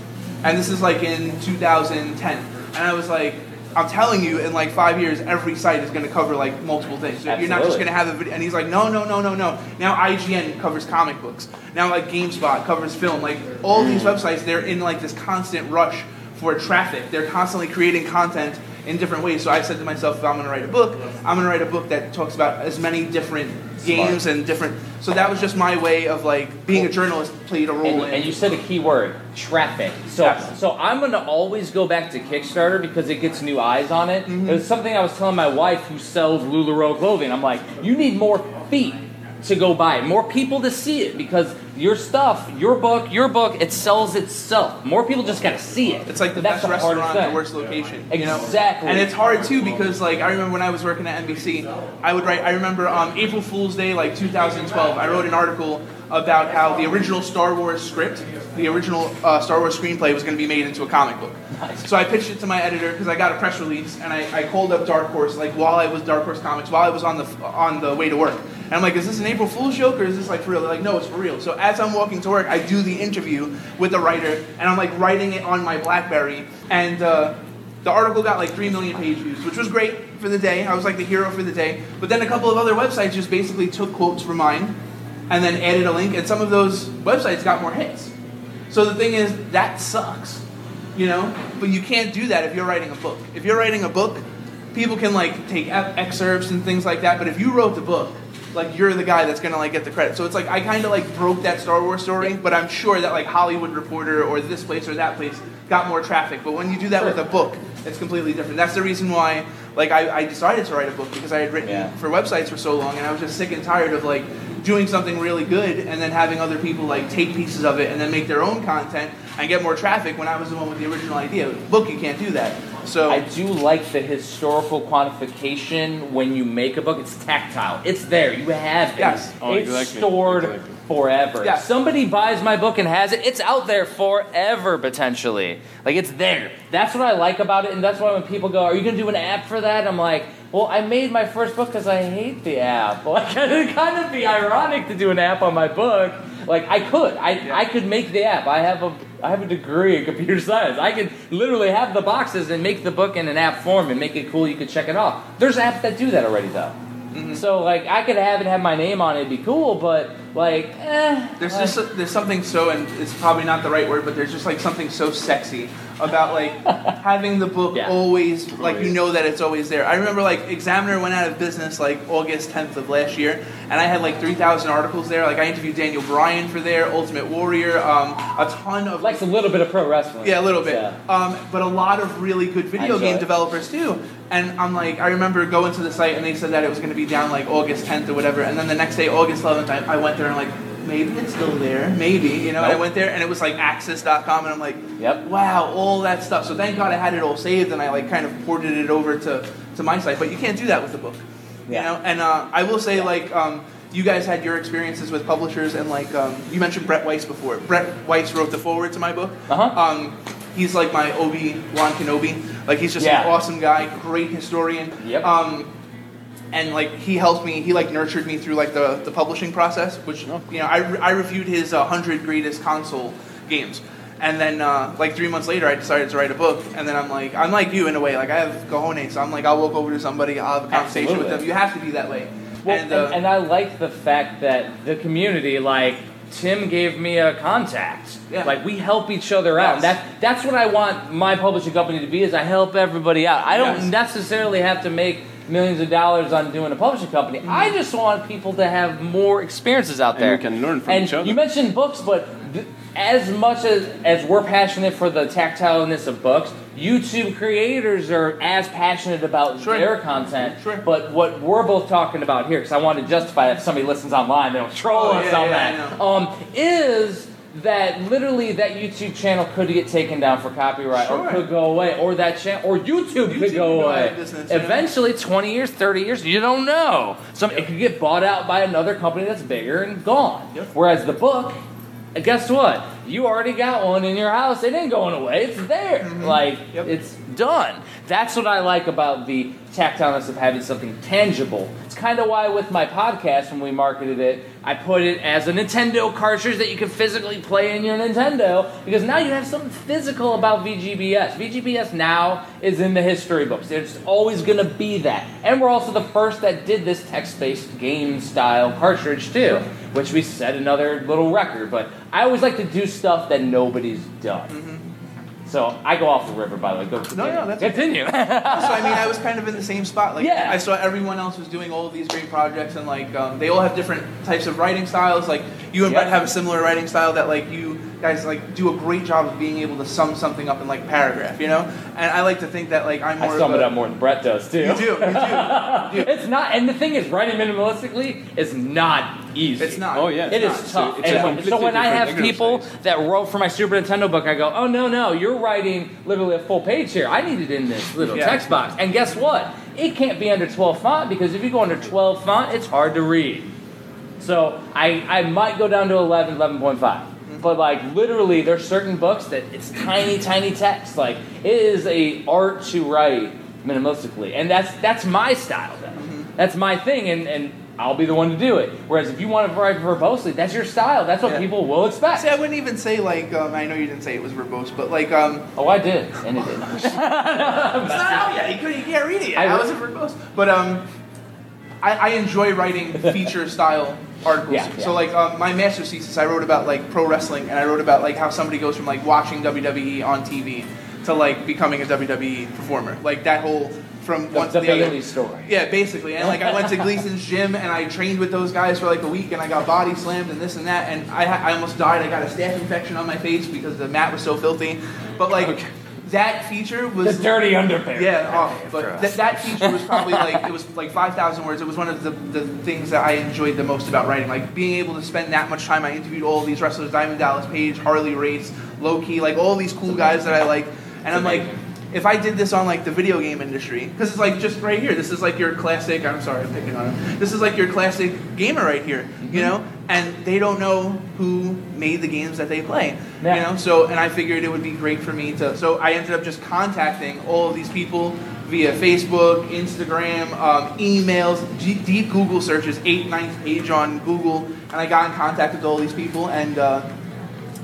And this is like in 2010. And I was like, I'm telling you, in like five years, every site is going to cover like multiple things. You're not just going to have a video. And he's like, no, no, no, no, no. Now IGN covers comic books. Now like GameSpot covers film. Like all these mm. websites, they're in like this constant rush for traffic. They're constantly creating content in different ways. So I said to myself, if I'm going to write a book, I'm going to write a book that talks about as many different games and different. So that was just my way of like being a journalist played a role And, in. and you said a key word, traffic. So, Yes. so I'm gonna always go back to Kickstarter because it gets new eyes on it. Mm-hmm. It was something I was telling my wife who sells Lularoe clothing. I'm like, you need more feet to go buy it, more people to see it because your stuff, your book, your book, it sells itself. More people just gotta see it. It's like the That's best restaurant, the worst location. You know? Exactly. And it's hard too because like I remember when I was working at NBC, I would write. I remember on April Fool's Day, like 2012, I wrote an article about how the original Star Wars script, the original uh, Star Wars screenplay, was going to be made into a comic book. So I pitched it to my editor because I got a press release, and I, I called up Dark Horse like while I was Dark Horse Comics, while I was on the on the way to work. And I'm like, is this an April Fool's joke or is this like for real? They're like, no, it's for real. So as I'm walking to work, I do the interview with the writer, and I'm like writing it on my BlackBerry, and. Uh, the article got like 3 million page views, which was great for the day. I was like the hero for the day. But then a couple of other websites just basically took quotes from mine and then added a link, and some of those websites got more hits. So the thing is, that sucks, you know? But you can't do that if you're writing a book. If you're writing a book, people can like take excerpts and things like that, but if you wrote the book, like you're the guy that's gonna like get the credit. So it's like I kind of like broke that Star Wars story, but I'm sure that like Hollywood Reporter or this place or that place got more traffic. But when you do that with a book, it's completely different. That's the reason why like I, I decided to write a book because I had written Yeah. for websites for so long, and I was just sick and tired of like doing something really good and then having other people like take pieces of it and then make their own content and get more traffic when I was the one with the original idea. With book, you can't do that. So I do like the historical quantification when you make a book. It's tactile. It's there. You have it. Yes. Oh, it's exactly. stored Exactly. forever. Yeah. If somebody buys my book and has it, it's out there forever potentially. Like it's there. That's what I like about it, and that's why when people go, "Are you gonna do an app for that?" I'm like, "Well, I made my first book because I hate the app." Like it'd kind of be ironic to do an app on my book. Like I could, I I could make the app. I have a I have a degree in computer science. I could literally have the boxes and make the book in an app form and make it cool. You could check it off. There's apps that do that already, though. Mm-hmm. So like I could have it have my name on it, it'd be cool. But like, eh, There's like- just there's something so and it's probably not the right word, but there's just like something so sexy about like having the book Yeah. always like you know that it's always there. I remember like Examiner went out of business like August 10th of last year, and I had like 3,000 articles there. Like I interviewed Daniel Bryan for there, Ultimate Warrior, um, a ton of likes a little bit of pro wrestling. yeah, a little bit. Yeah. Um, but a lot of really good video game it. developers too. And I'm like, I remember going to the site and they said that it was going to be down like August 10th or whatever. And then the next day, August 11th, I, I went there and like, maybe it's still there, maybe, you know. And I went there and it was like axs.com and I'm like, Yep. wow, all that stuff. So thank God I had it all saved and I like kind of ported it over to to my site. But you can't do that with the book, Yeah. you know. And uh, I will say like. Um, you guys had your experiences with publishers, and like um, you mentioned Brett Weiss before. Brett Weiss wrote the foreword to my book. Uh-huh. Um, he's like my Obi Wan Kenobi. Like he's just Yeah. an awesome guy, great historian. Yep. Um, and like he helped me, he like nurtured me through like the, the publishing process, which Oh. you know I, I reviewed his uh, hundred greatest console games, And then, uh, like three months later, I decided to write a book. And then I'm like, I'm like you in a way. Like I have cojones, so I'm like, I'll walk over to somebody, I'll have a conversation with them. You have to be that way. Well, and, and, uh, and I like the fact that the community, like Tim, gave me a contact. Yeah. Like we help each other out. And Yes. that that's what I want my publishing company to be. Is I help everybody out. I don't Yes. necessarily have to make millions of dollars on doing a publishing company. Mm-hmm. I just want people to have more experiences out And there. we can learn from and each other. You mentioned books, but th- as much as as we're passionate for the tactileness of books, YouTube creators are as passionate about Sure. their content. Sure. But what we're both talking about here, because I want to justify if somebody listens online, they don't troll Oh, us yeah, on yeah, that. Um, is that literally that YouTube channel could get taken down for copyright, or could go away, or that channel, or YouTube, YouTube could go away. of business, yeah. Eventually, twenty years, thirty years, you don't know. Some it could get bought out by another company that's bigger and gone. Yep. Whereas the book. Guess what? You already got one in your house. It ain't going away. It's there. Like Mm-hmm. Yep. it's done. That's what I like about the tactileness of having something tangible. It's kind of why with my podcast when we marketed it, I put it as a Nintendo cartridge that you can physically play in your Nintendo because now you have something physical about VGBS. VGBS now is in the history books. It's always going to be that. And we're also the first that did this text-based game style cartridge too, which we set another little record, but I always like to do stuff that nobody's done. So I go off the river, by the way. Go Mm-hmm. No, no, that's continue. so I mean, I was kind of in the same spot. Like, Yeah. I saw everyone else was doing all of these great projects, and like, um, they all have different types of writing styles. Like, you and Yeah. Brett have a similar writing style that like you guys like do a great job of being able to sum something up in like paragraph, you know. And I like to think that like I'm more I sum of it up more than Brett does too. You do, you do. You do. It's not, and the thing is, writing minimalistically is not easy. It's not. Oh, yeah. It It's is not. tough. So it's And when- so when I have people exercise. that wrote for my Super Nintendo book, I go, "Oh no, no, you're writing literally a full page here. I need it in this little Yeah. text box." And guess what? It can't be under 12 font because if you go under 12 font, it's hard to read. So I, I might go down to 11, 11.5. But like literally, there's certain books that it's tiny, tiny text. Like it is a art to write minimalistically, and that's that's my style. Though. That's my thing, and and I'll be the one to do it. Whereas if you want to write verbosely, that's your style. That's what Yeah. people will expect. See, I wouldn't even say like um, I know you didn't say it was verbose, but like um, Oh, I did, and it didn't. it's not out yet. You, couldn't, you can't read it yet. I How re- verbose? But um, I, I enjoy writing feature style articles. Yeah, yeah. So like um, my master's thesis, I wrote about like pro wrestling, and I wrote about like how somebody goes from like watching WWE on TV to like becoming a WWE performer. Like that whole from The, one to the other. Bailey story. Yeah, basically. And like I went to Gleason's gym and I trained with those guys for like a week and I got body slammed and this and that and I, I almost died. I got a staph infection on my face because the mat was so filthy. But like that feature was The dirty underpair. yeah, oh, but th- that feature was probably like it was like five thousand words. It was one of the, the things that I enjoyed the most about writing. Like being able to spend that much time. I interviewed all these wrestlers: Diamond Dallas Page, Harley Race, Low Ki, like all these cool guys that I like. And I'm like, if I did this on like the video game industry, because it's like just right here. This is like your classic. I'm sorry, I'm picking on him. This is like your classic gamer right here. You know, and they don't know who made the games that they play. Yeah. You know, so and I figured it would be great for me to. So I ended up just contacting all of these people via Facebook, Instagram, um, emails, G- deep Google searches, eight ninth page on Google, and I got in contact with all these people. And uh,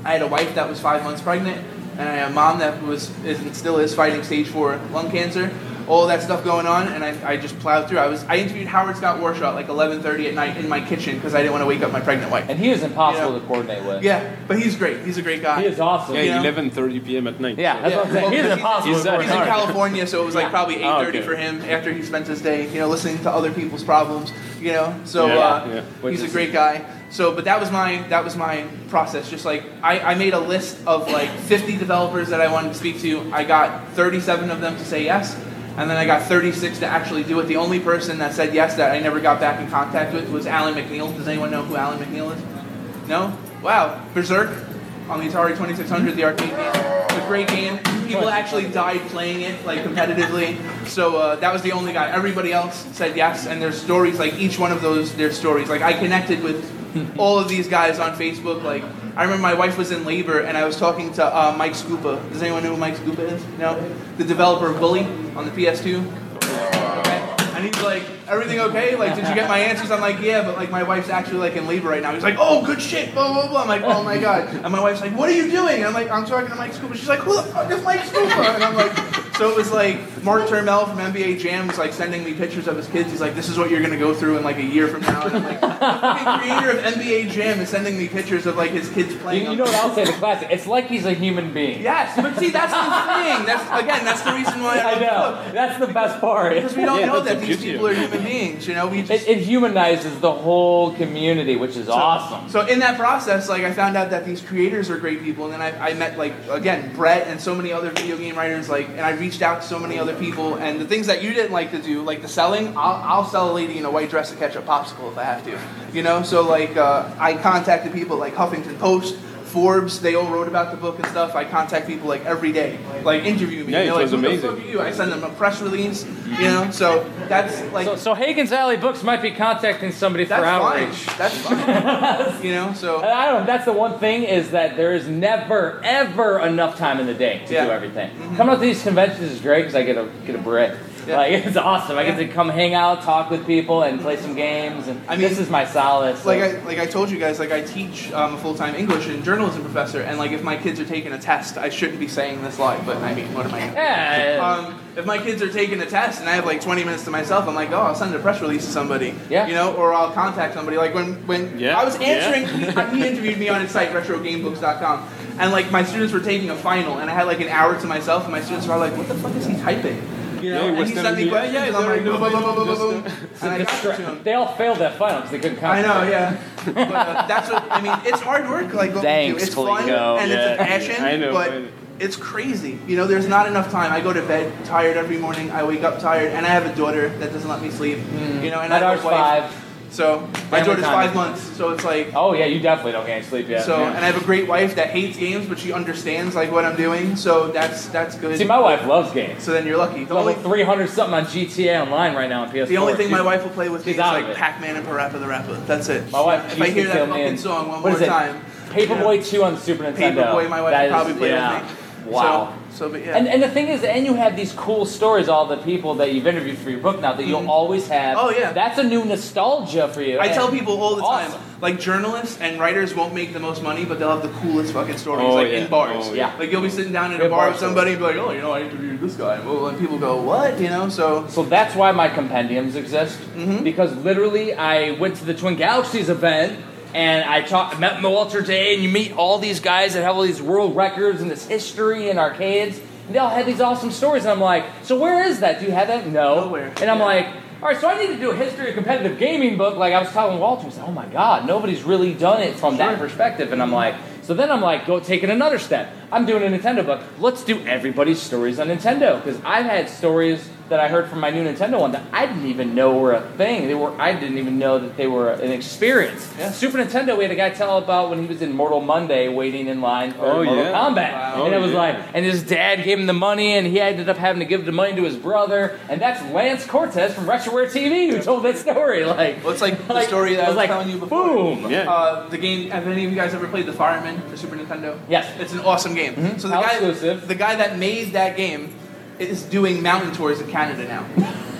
I had a wife that was five months pregnant, and I had a mom that was is, still is fighting stage four lung cancer. All that stuff going on, and I, I just plowed through. I was I interviewed Howard Scott Warshaw at like 11:30 at night in my kitchen because I didn't want to wake up my pregnant wife. And he was impossible Yeah. to coordinate with. Yeah, but he's great. He's a great guy. He is awesome. Yeah, You know? 11:30 p.m. at night. Yeah, that's what I'm saying. well, He's he's- impossible he's to that He's in. California, so it was like probably 8:30 Oh, okay. for him after he spent his day, you know, listening to other people's problems, you know. So Yeah, uh, yeah. he's a great guy. So, but that was my that was my process. Just like I, I made a list of like 50 developers that I wanted to speak to. I got 37 of them to say yes, and then I got 36 to actually do it. The only person that said yes that I never got back in contact with was Alan McNeil. Does anyone know who Alan McNeil is? No? Wow. Berzerk on the Atari 2600, the arcade game. It's a great game. People actually died playing it, like competitively. So uh, that was the only guy. Everybody else said yes, and there's stories, like each one of those, there's stories. Like I connected with all of these guys on Facebook. Like I remember my wife was in labor, and I was talking to uh, Mike Scupa. Does anyone know who Mike Scupa is? No? The developer of Bully on the PS2. Okay. And he's like, everything okay? Like, did you get my answers? I'm like, yeah, but like my wife's actually like in labor right now. He's like, oh, good shit, blah blah blah. I'm like, oh my god. And my wife's like, what are you doing? I'm like, I'm talking to Mike Scuba. She's like, who the fuck is Mike Scuba? And I'm like, so it was like Mark Turmell from NBA Jam was like sending me pictures of his kids. He's like, this is what you're gonna go through in like a year from now. And I'm like, the creator of NBA Jam is sending me pictures of like his kids playing. You, you know what I'll say? The classic. It's like he's a human being. Yes, but see, that's the thing. That's again, that's the reason why I, I know. book. That's the best part. Because we don't Yeah, know that these people are human beings. You know, we just. It, it humanizes the whole community, which is awesome. So in that process, like I found out that these creators are great people, and then I, I met like again Brett and so many other video game writers. Like, and I reached out to so many other people, and the things that you didn't like to do, like the selling, I'll, I'll sell a lady in a white dress to catch a popsicle if I have to. You know, so like uh, I contacted people like Huffington Post. Forbes, they all wrote about the book and stuff. I contact people like every day, like interview me. Yeah, it They're like, was the amazing. fuck are you?" I send them a press release, you know. So that's like So, so Hagen's Alley Books might be contacting somebody for that's outreach. fine. That's fine. you know, so And I don't know. That's the one thing is that there is never, ever enough time in the day to Yeah. do everything. Mm-hmm. Coming up to these conventions is great because I get a get a break. Yeah. Like it's awesome. I get to come hang out, talk with people, and play some games. And I mean, this is my solace. like I like I told you guys, like I teach um, a full time English and journalism professor, and like if my kids are taking a test, I shouldn't be saying this live, but I mean, what am I? Gonna yeah, um, if my kids are taking a test and I have like 20 minutes to myself, I'm like, oh, I'll send a press release to somebody. Yeah. You know, or I'll contact somebody. Like when when Yeah, I was answering, yeah. he, he interviewed me on his site, retrogamebooks.com, and like my students were taking a final, and I had like an hour to myself, and my students were like, what the fuck is he typing? You know, Yeah, and was he sent telling me me, yeah, questions, and they're like, boom, boom, boom, boom, boom, boom, just, and I got to him. they all failed that final because they couldn't I know, yeah. But uh, that's what I mean. It's hard work, like what we Thanks, do. It's fun Felico. and it's a passion, I know, but I know. it's crazy. You know, there's not enough time. I go to bed tired every morning. I wake up tired, and I have a daughter that doesn't let me sleep. You know, and My I have a wife. five. So my daughter's five months. So it's like. Oh yeah, you definitely don't get any sleep yet. So Yeah. and I have a great wife that hates games, but she understands like what I'm doing. So that's that's good. See, my wife loves games. so then you're lucky. The Level only 300 something on GTA Online right now on PS4. the only thing my wife will play with me is like. Pac-Man and Parappa the Rapper. That's it. My wife If I hear that fucking song one What more is it? time. Paperboy 2 on the Super Nintendo. Paperboy, my wife That would is- probably play yeah. with me. Wow. So, so but yeah. And, and the thing is, and you have these cool stories, all the people that you've interviewed for your book now that you'll always have. Oh, yeah. That's a new nostalgia for you. I tell people all the Awesome. time, like journalists and writers won't make the most money, but they'll have the coolest fucking stories, Oh, like yeah. in bars. Oh, yeah. Like you'll be sitting down in Good a bar bar with somebody and be like, oh, you know, I interviewed this guy. Well, and people go, what? You know, so So that's why my compendiums exist. Mm-hmm. Because literally, I went to the Twin Galaxies event and I talked, met Walter Day, and you meet all these guys that have all these world records and this history and arcades. And they all had these awesome stories. And I'm like, so where is that? Do you have that? No. Nowhere. And I'm Yeah. like, all right, so I need to do a history of competitive gaming book. Like I was telling Walter, he said, oh my God, nobody's really done it from that perspective. And I'm like, so then I'm like, go taking another step. I'm doing a Nintendo book. Let's do everybody's stories on Nintendo because I've had stories that I heard from my new Nintendo one that I didn't even know were a thing. They were I didn't even know that they were an experience. Yeah. Super Nintendo, we had a guy tell about when he was in Mortal Monday waiting in line for Oh, Mortal yeah. Kombat, Wow. and it Oh, was yeah. like, and his dad gave him the money, and he ended up having to give the money to his brother, and that's Lance Cortez from Retroware TV who told that story. Like, well, it's like the like, story that I was, like, telling you before. Boom. Yeah. Uh, the game. Have any of you guys ever played the Firemen for Super Nintendo? Yes. It's an awesome game. So the How guy, exclusive. the guy that made that game, is doing mountain tours in Canada now.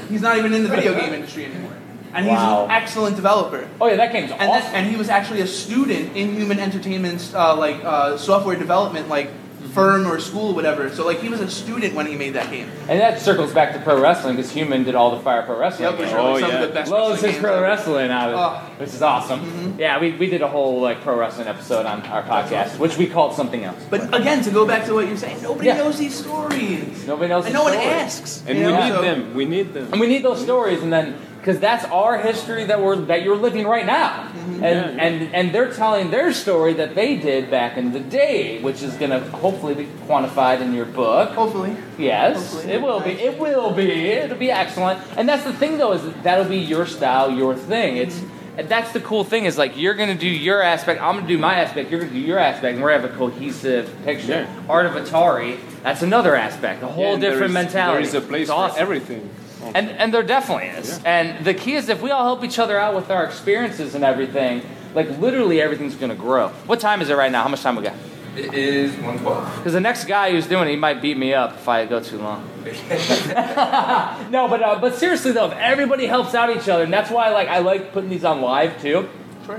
He's not even in the video game industry anymore, and he's Wow. an excellent developer. Oh yeah, that game's And, awesome. then, and he was actually a student in Human Entertainment's uh, like uh, software development like firm or school, or whatever. So like he was a student when he made that game. And that circles back to pro wrestling because Human did all the Fire Pro Wrestling. Yep, which games. like Oh, some yeah. of the best. Loves wrestling his pro ever. wrestling out of Oh. Mm-hmm. which is awesome. Yeah, we, we did a whole like pro wrestling episode on our podcast, which we called something else. But again, to go back to what you're saying, nobody Yeah. knows these stories. Nobody knows. And the no one asks. And you we know? need So- them. We need them. And we need those stories, and then because that's our history that we're that you're living right now, mm-hmm. and Yeah, yeah. and and they're telling their story that they did back in the day, which is going to hopefully be quantified in your book. Hopefully. Yes, Hopefully. it will be. It will be. It'll be excellent. And that's the thing, though, is that that'll be your style, your thing. It's mm-hmm. that's the cool thing is like you're gonna do your aspect. I'm gonna do my aspect. You're gonna do your aspect, and we're gonna have a cohesive picture. Yeah. Art of Atari. That's another aspect. A whole Yeah, different is- mentality. There is a place It's for awesome. everything. And and there definitely is. And the key is if we all help each other out with our experiences and everything, like literally everything's gonna grow. What time is it right now? How much time we got? It is 112. Because the next guy who's doing it, he might beat me up if I go too long. no, but uh, but seriously though, if everybody helps out each other, and that's why like I like putting these on live too,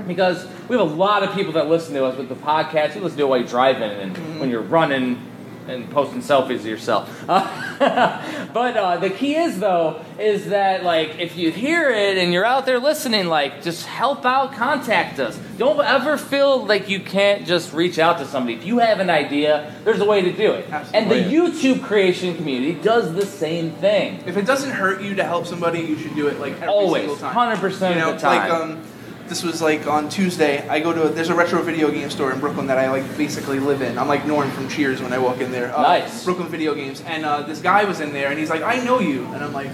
because we have a lot of people that listen to us with the podcast. You listen to it while you're driving and when you're running and posting selfies of yourself. but uh, the key is though is that like if you hear it and you're out there listening, like just help out, contact us. Don't ever feel like you can't just reach out to somebody. If you have an idea, there's a way to do it. And the YouTube creation community does the same thing. If it doesn't hurt you to help somebody, you should do it like every Always, single time. 100% of the time. Like um, this was like on Tuesday. I go to a, there's a retro video game store in Brooklyn that I like basically live in. I'm like Norm from Cheers when I walk in there. Uh, Nice. Brooklyn Video Games, and uh, this guy was in there, and he's like, "I know you," and I'm like,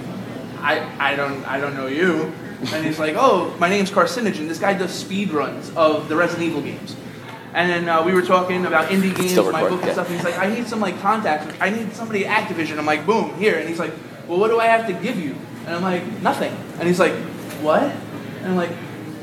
"I I don't I don't know you," and he's like, "Oh, my name's Carcinogen. This guy does speed runs of the Resident Evil games." And then uh, we were talking about indie games, my book and yeah. stuff. And he's like, I need some like contacts. I need somebody at Activision. I'm like, boom, here. And he's like, well, what do I have to give you? And I'm like, nothing. And he's like, what? And I'm like,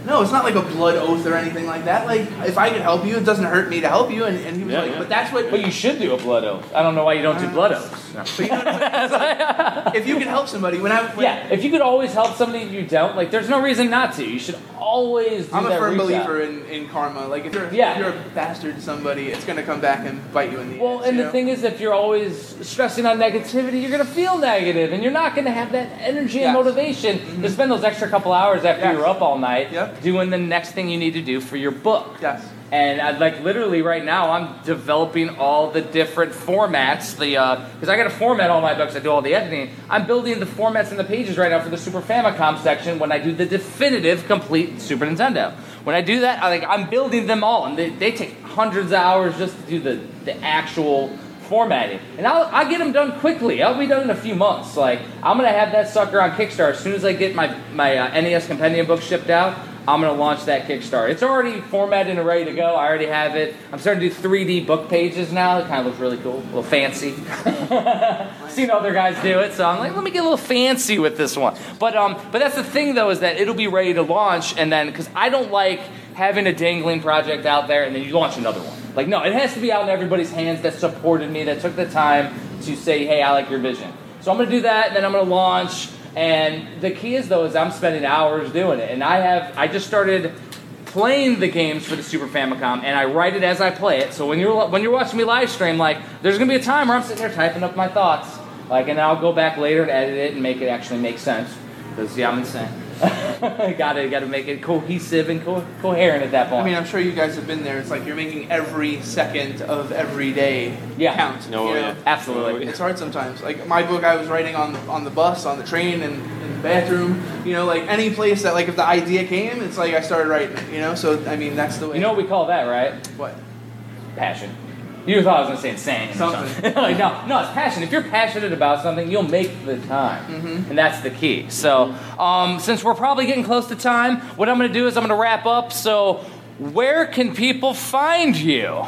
no, it's not like a blood oath or anything like that. Like, if I can help you, it doesn't hurt me to help you. And, and he was Yeah, like, yeah. but that's what. But you should do a blood oath. I don't know why you don't do blood oaths. No. but you know what I'm saying? if you can help somebody, when I when, Yeah, if you could always help somebody you don't, like there's no reason not to. You should always do I'm a that firm reach out. believer in, in karma. Like if you're Yeah. if you're a bastard to somebody, it's gonna come back and bite you in the Well, ass. and you the know? thing is, if you're always stressing on negativity, you're going to feel negative, and you're not going to have that energy and Yes. Mm-hmm. motivation to spend those extra couple hours after Yes. you're up all night Yep. Doing the next thing you need to do for your book. yes. And I'd like literally right now, I'm developing all the different formats. The because I got to format all my books. I do all the editing. I'm building the formats and the pages right now for the Super Famicom section when I do the definitive complete Super Nintendo. When I do that, I like I'm building them all, and they, they take hundreds of hours just to do the the actual formatting. And I'll I get them done quickly. I'll be done in a few months. Like I'm gonna have that sucker on Kickstarter as soon as I get my my uh, NES Compendium book shipped out. I'm gonna launch that Kickstarter. It's already formatted and ready to go. I already have it. I'm starting to do 3D book pages now. It kind of looks really cool, a little fancy. Seen other guys do it, so I'm like, let me get a little fancy with this one. But um, but that's the thing though is that it'll be ready to launch, and then because I don't like having a dangling project out there and then you launch another one. Like no, it has to be out in everybody's hands that supported me, that took the time to say, hey, I like your vision. So I'm gonna do that, and then I'm gonna launch. And the key is though is I'm spending hours doing it, and I have I just started playing the games for the Super Famicom, and I write it as I play it. So when you're when you're watching me live stream, like there's gonna be a time where I'm sitting there typing up my thoughts, like, and I'll go back later and edit it and make it actually make sense. Because yeah, I'm insane. Got to got to make it cohesive and co- coherent at that point. I mean, I'm sure you guys have been there. It's like you're making every second of every day Yeah. count. No, you oh, know? yeah. Absolutely. Oh, it's hard sometimes. Like my book, I was writing on on the bus, on the train, and in the bathroom. You know, like any place that like if the idea came, it's like I started writing. You know, so I mean that's the way. you know what we call that, right? what? Passion. You thought I was gonna say insane. or Something. something. like, no, no, it's passion. If you're passionate about something, you'll make the time, Mm-hmm. and that's the key. So, um, since we're probably getting close to time, what I'm gonna do is I'm gonna wrap up. So, where can people find you?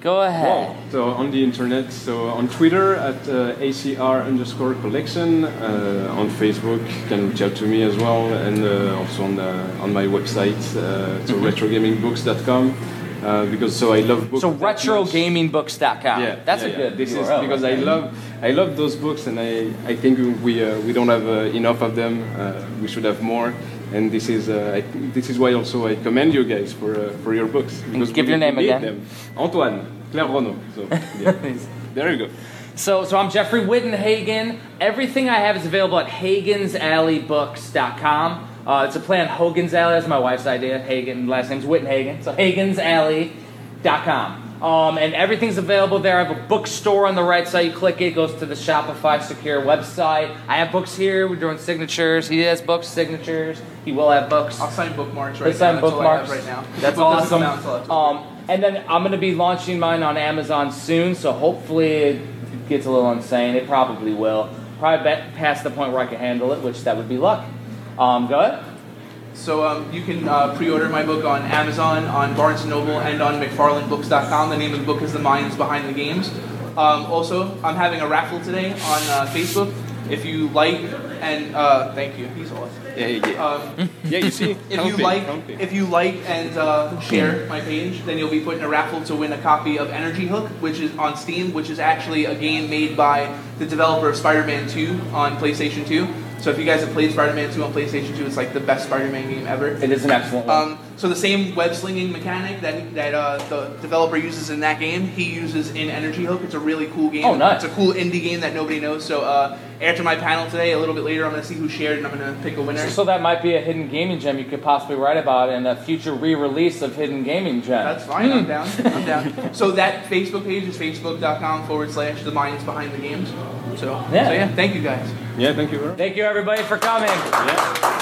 Go ahead. Well, so on the internet, so on Twitter at uh, ACR underscore collection, uh, on Facebook, you can reach out to me as well, and uh, also on, the, on my website, uh, so retrogamingbooks.com, uh, because so I love books. So retrogamingbooks.com. Yeah, that's yeah, a yeah. good. This is URL. because I love I love those books, and I, I think we uh, we don't have uh, enough of them. Uh, we should have more, and this is uh, I, this is why also I commend you guys for uh, for your books because give your name again. Them. Antoine Claire. So yeah. there you go. So, so I'm Jeffrey Wittenhagen. Everything I have is available at HagensAlleyBooks.com. Uh, it's a play on Hogan's Alley. That's my wife's idea. Hagen, last name's Wittenhagen. So HagensAlley.com. Um, and everything's available there. I have a bookstore on the right side. You click it, it goes to the Shopify secure website. I have books here. We're doing signatures. He has books, signatures. He will have books. I'll sign bookmarks right sign now. That's all I have bookmarks. right now. That's awesome. come out until October. Um, and then I'm going to be launching mine on Amazon soon, so hopefully it gets a little insane. It probably will. Probably past the point where I can handle it, which that would be luck. Um, go ahead. So um, you can uh, pre-order my book on Amazon, on Barnes & Noble, and on McFarlandBooks.com. The name of the book is The Minds Behind the Games. Um, also, I'm having a raffle today on uh, Facebook. If you like and uh, thank you. He's awesome. Yeah, yeah. Um, yeah, you see? if Count you me, like, count if you like and uh, share my page, then you'll be put in a raffle to win a copy of Energy Hook, which is on Steam, which is actually a game made by the developer of Spider-Man 2 on PlayStation 2. So if you guys have played Spider-Man 2 on PlayStation 2, it's like the best Spider-Man game ever. It is an excellent one. Um, so the same web slinging mechanic that that uh, the developer uses in that game, he uses in Energy Hook. It's a really cool game. Oh, nice. It's a cool indie game that nobody knows. So uh, after my panel today, a little bit later, I'm going to see who shared and I'm going to pick a winner. so that might be a hidden gaming gem you could possibly write about in a future re-release of Hidden Gaming Gem. That's fine. I'm down. I'm down. So that Facebook page is facebook.com forward slash the minds behind the games. So Yeah. so yeah, thank you guys. Yeah, thank you very. Thank you everybody for coming. Yeah.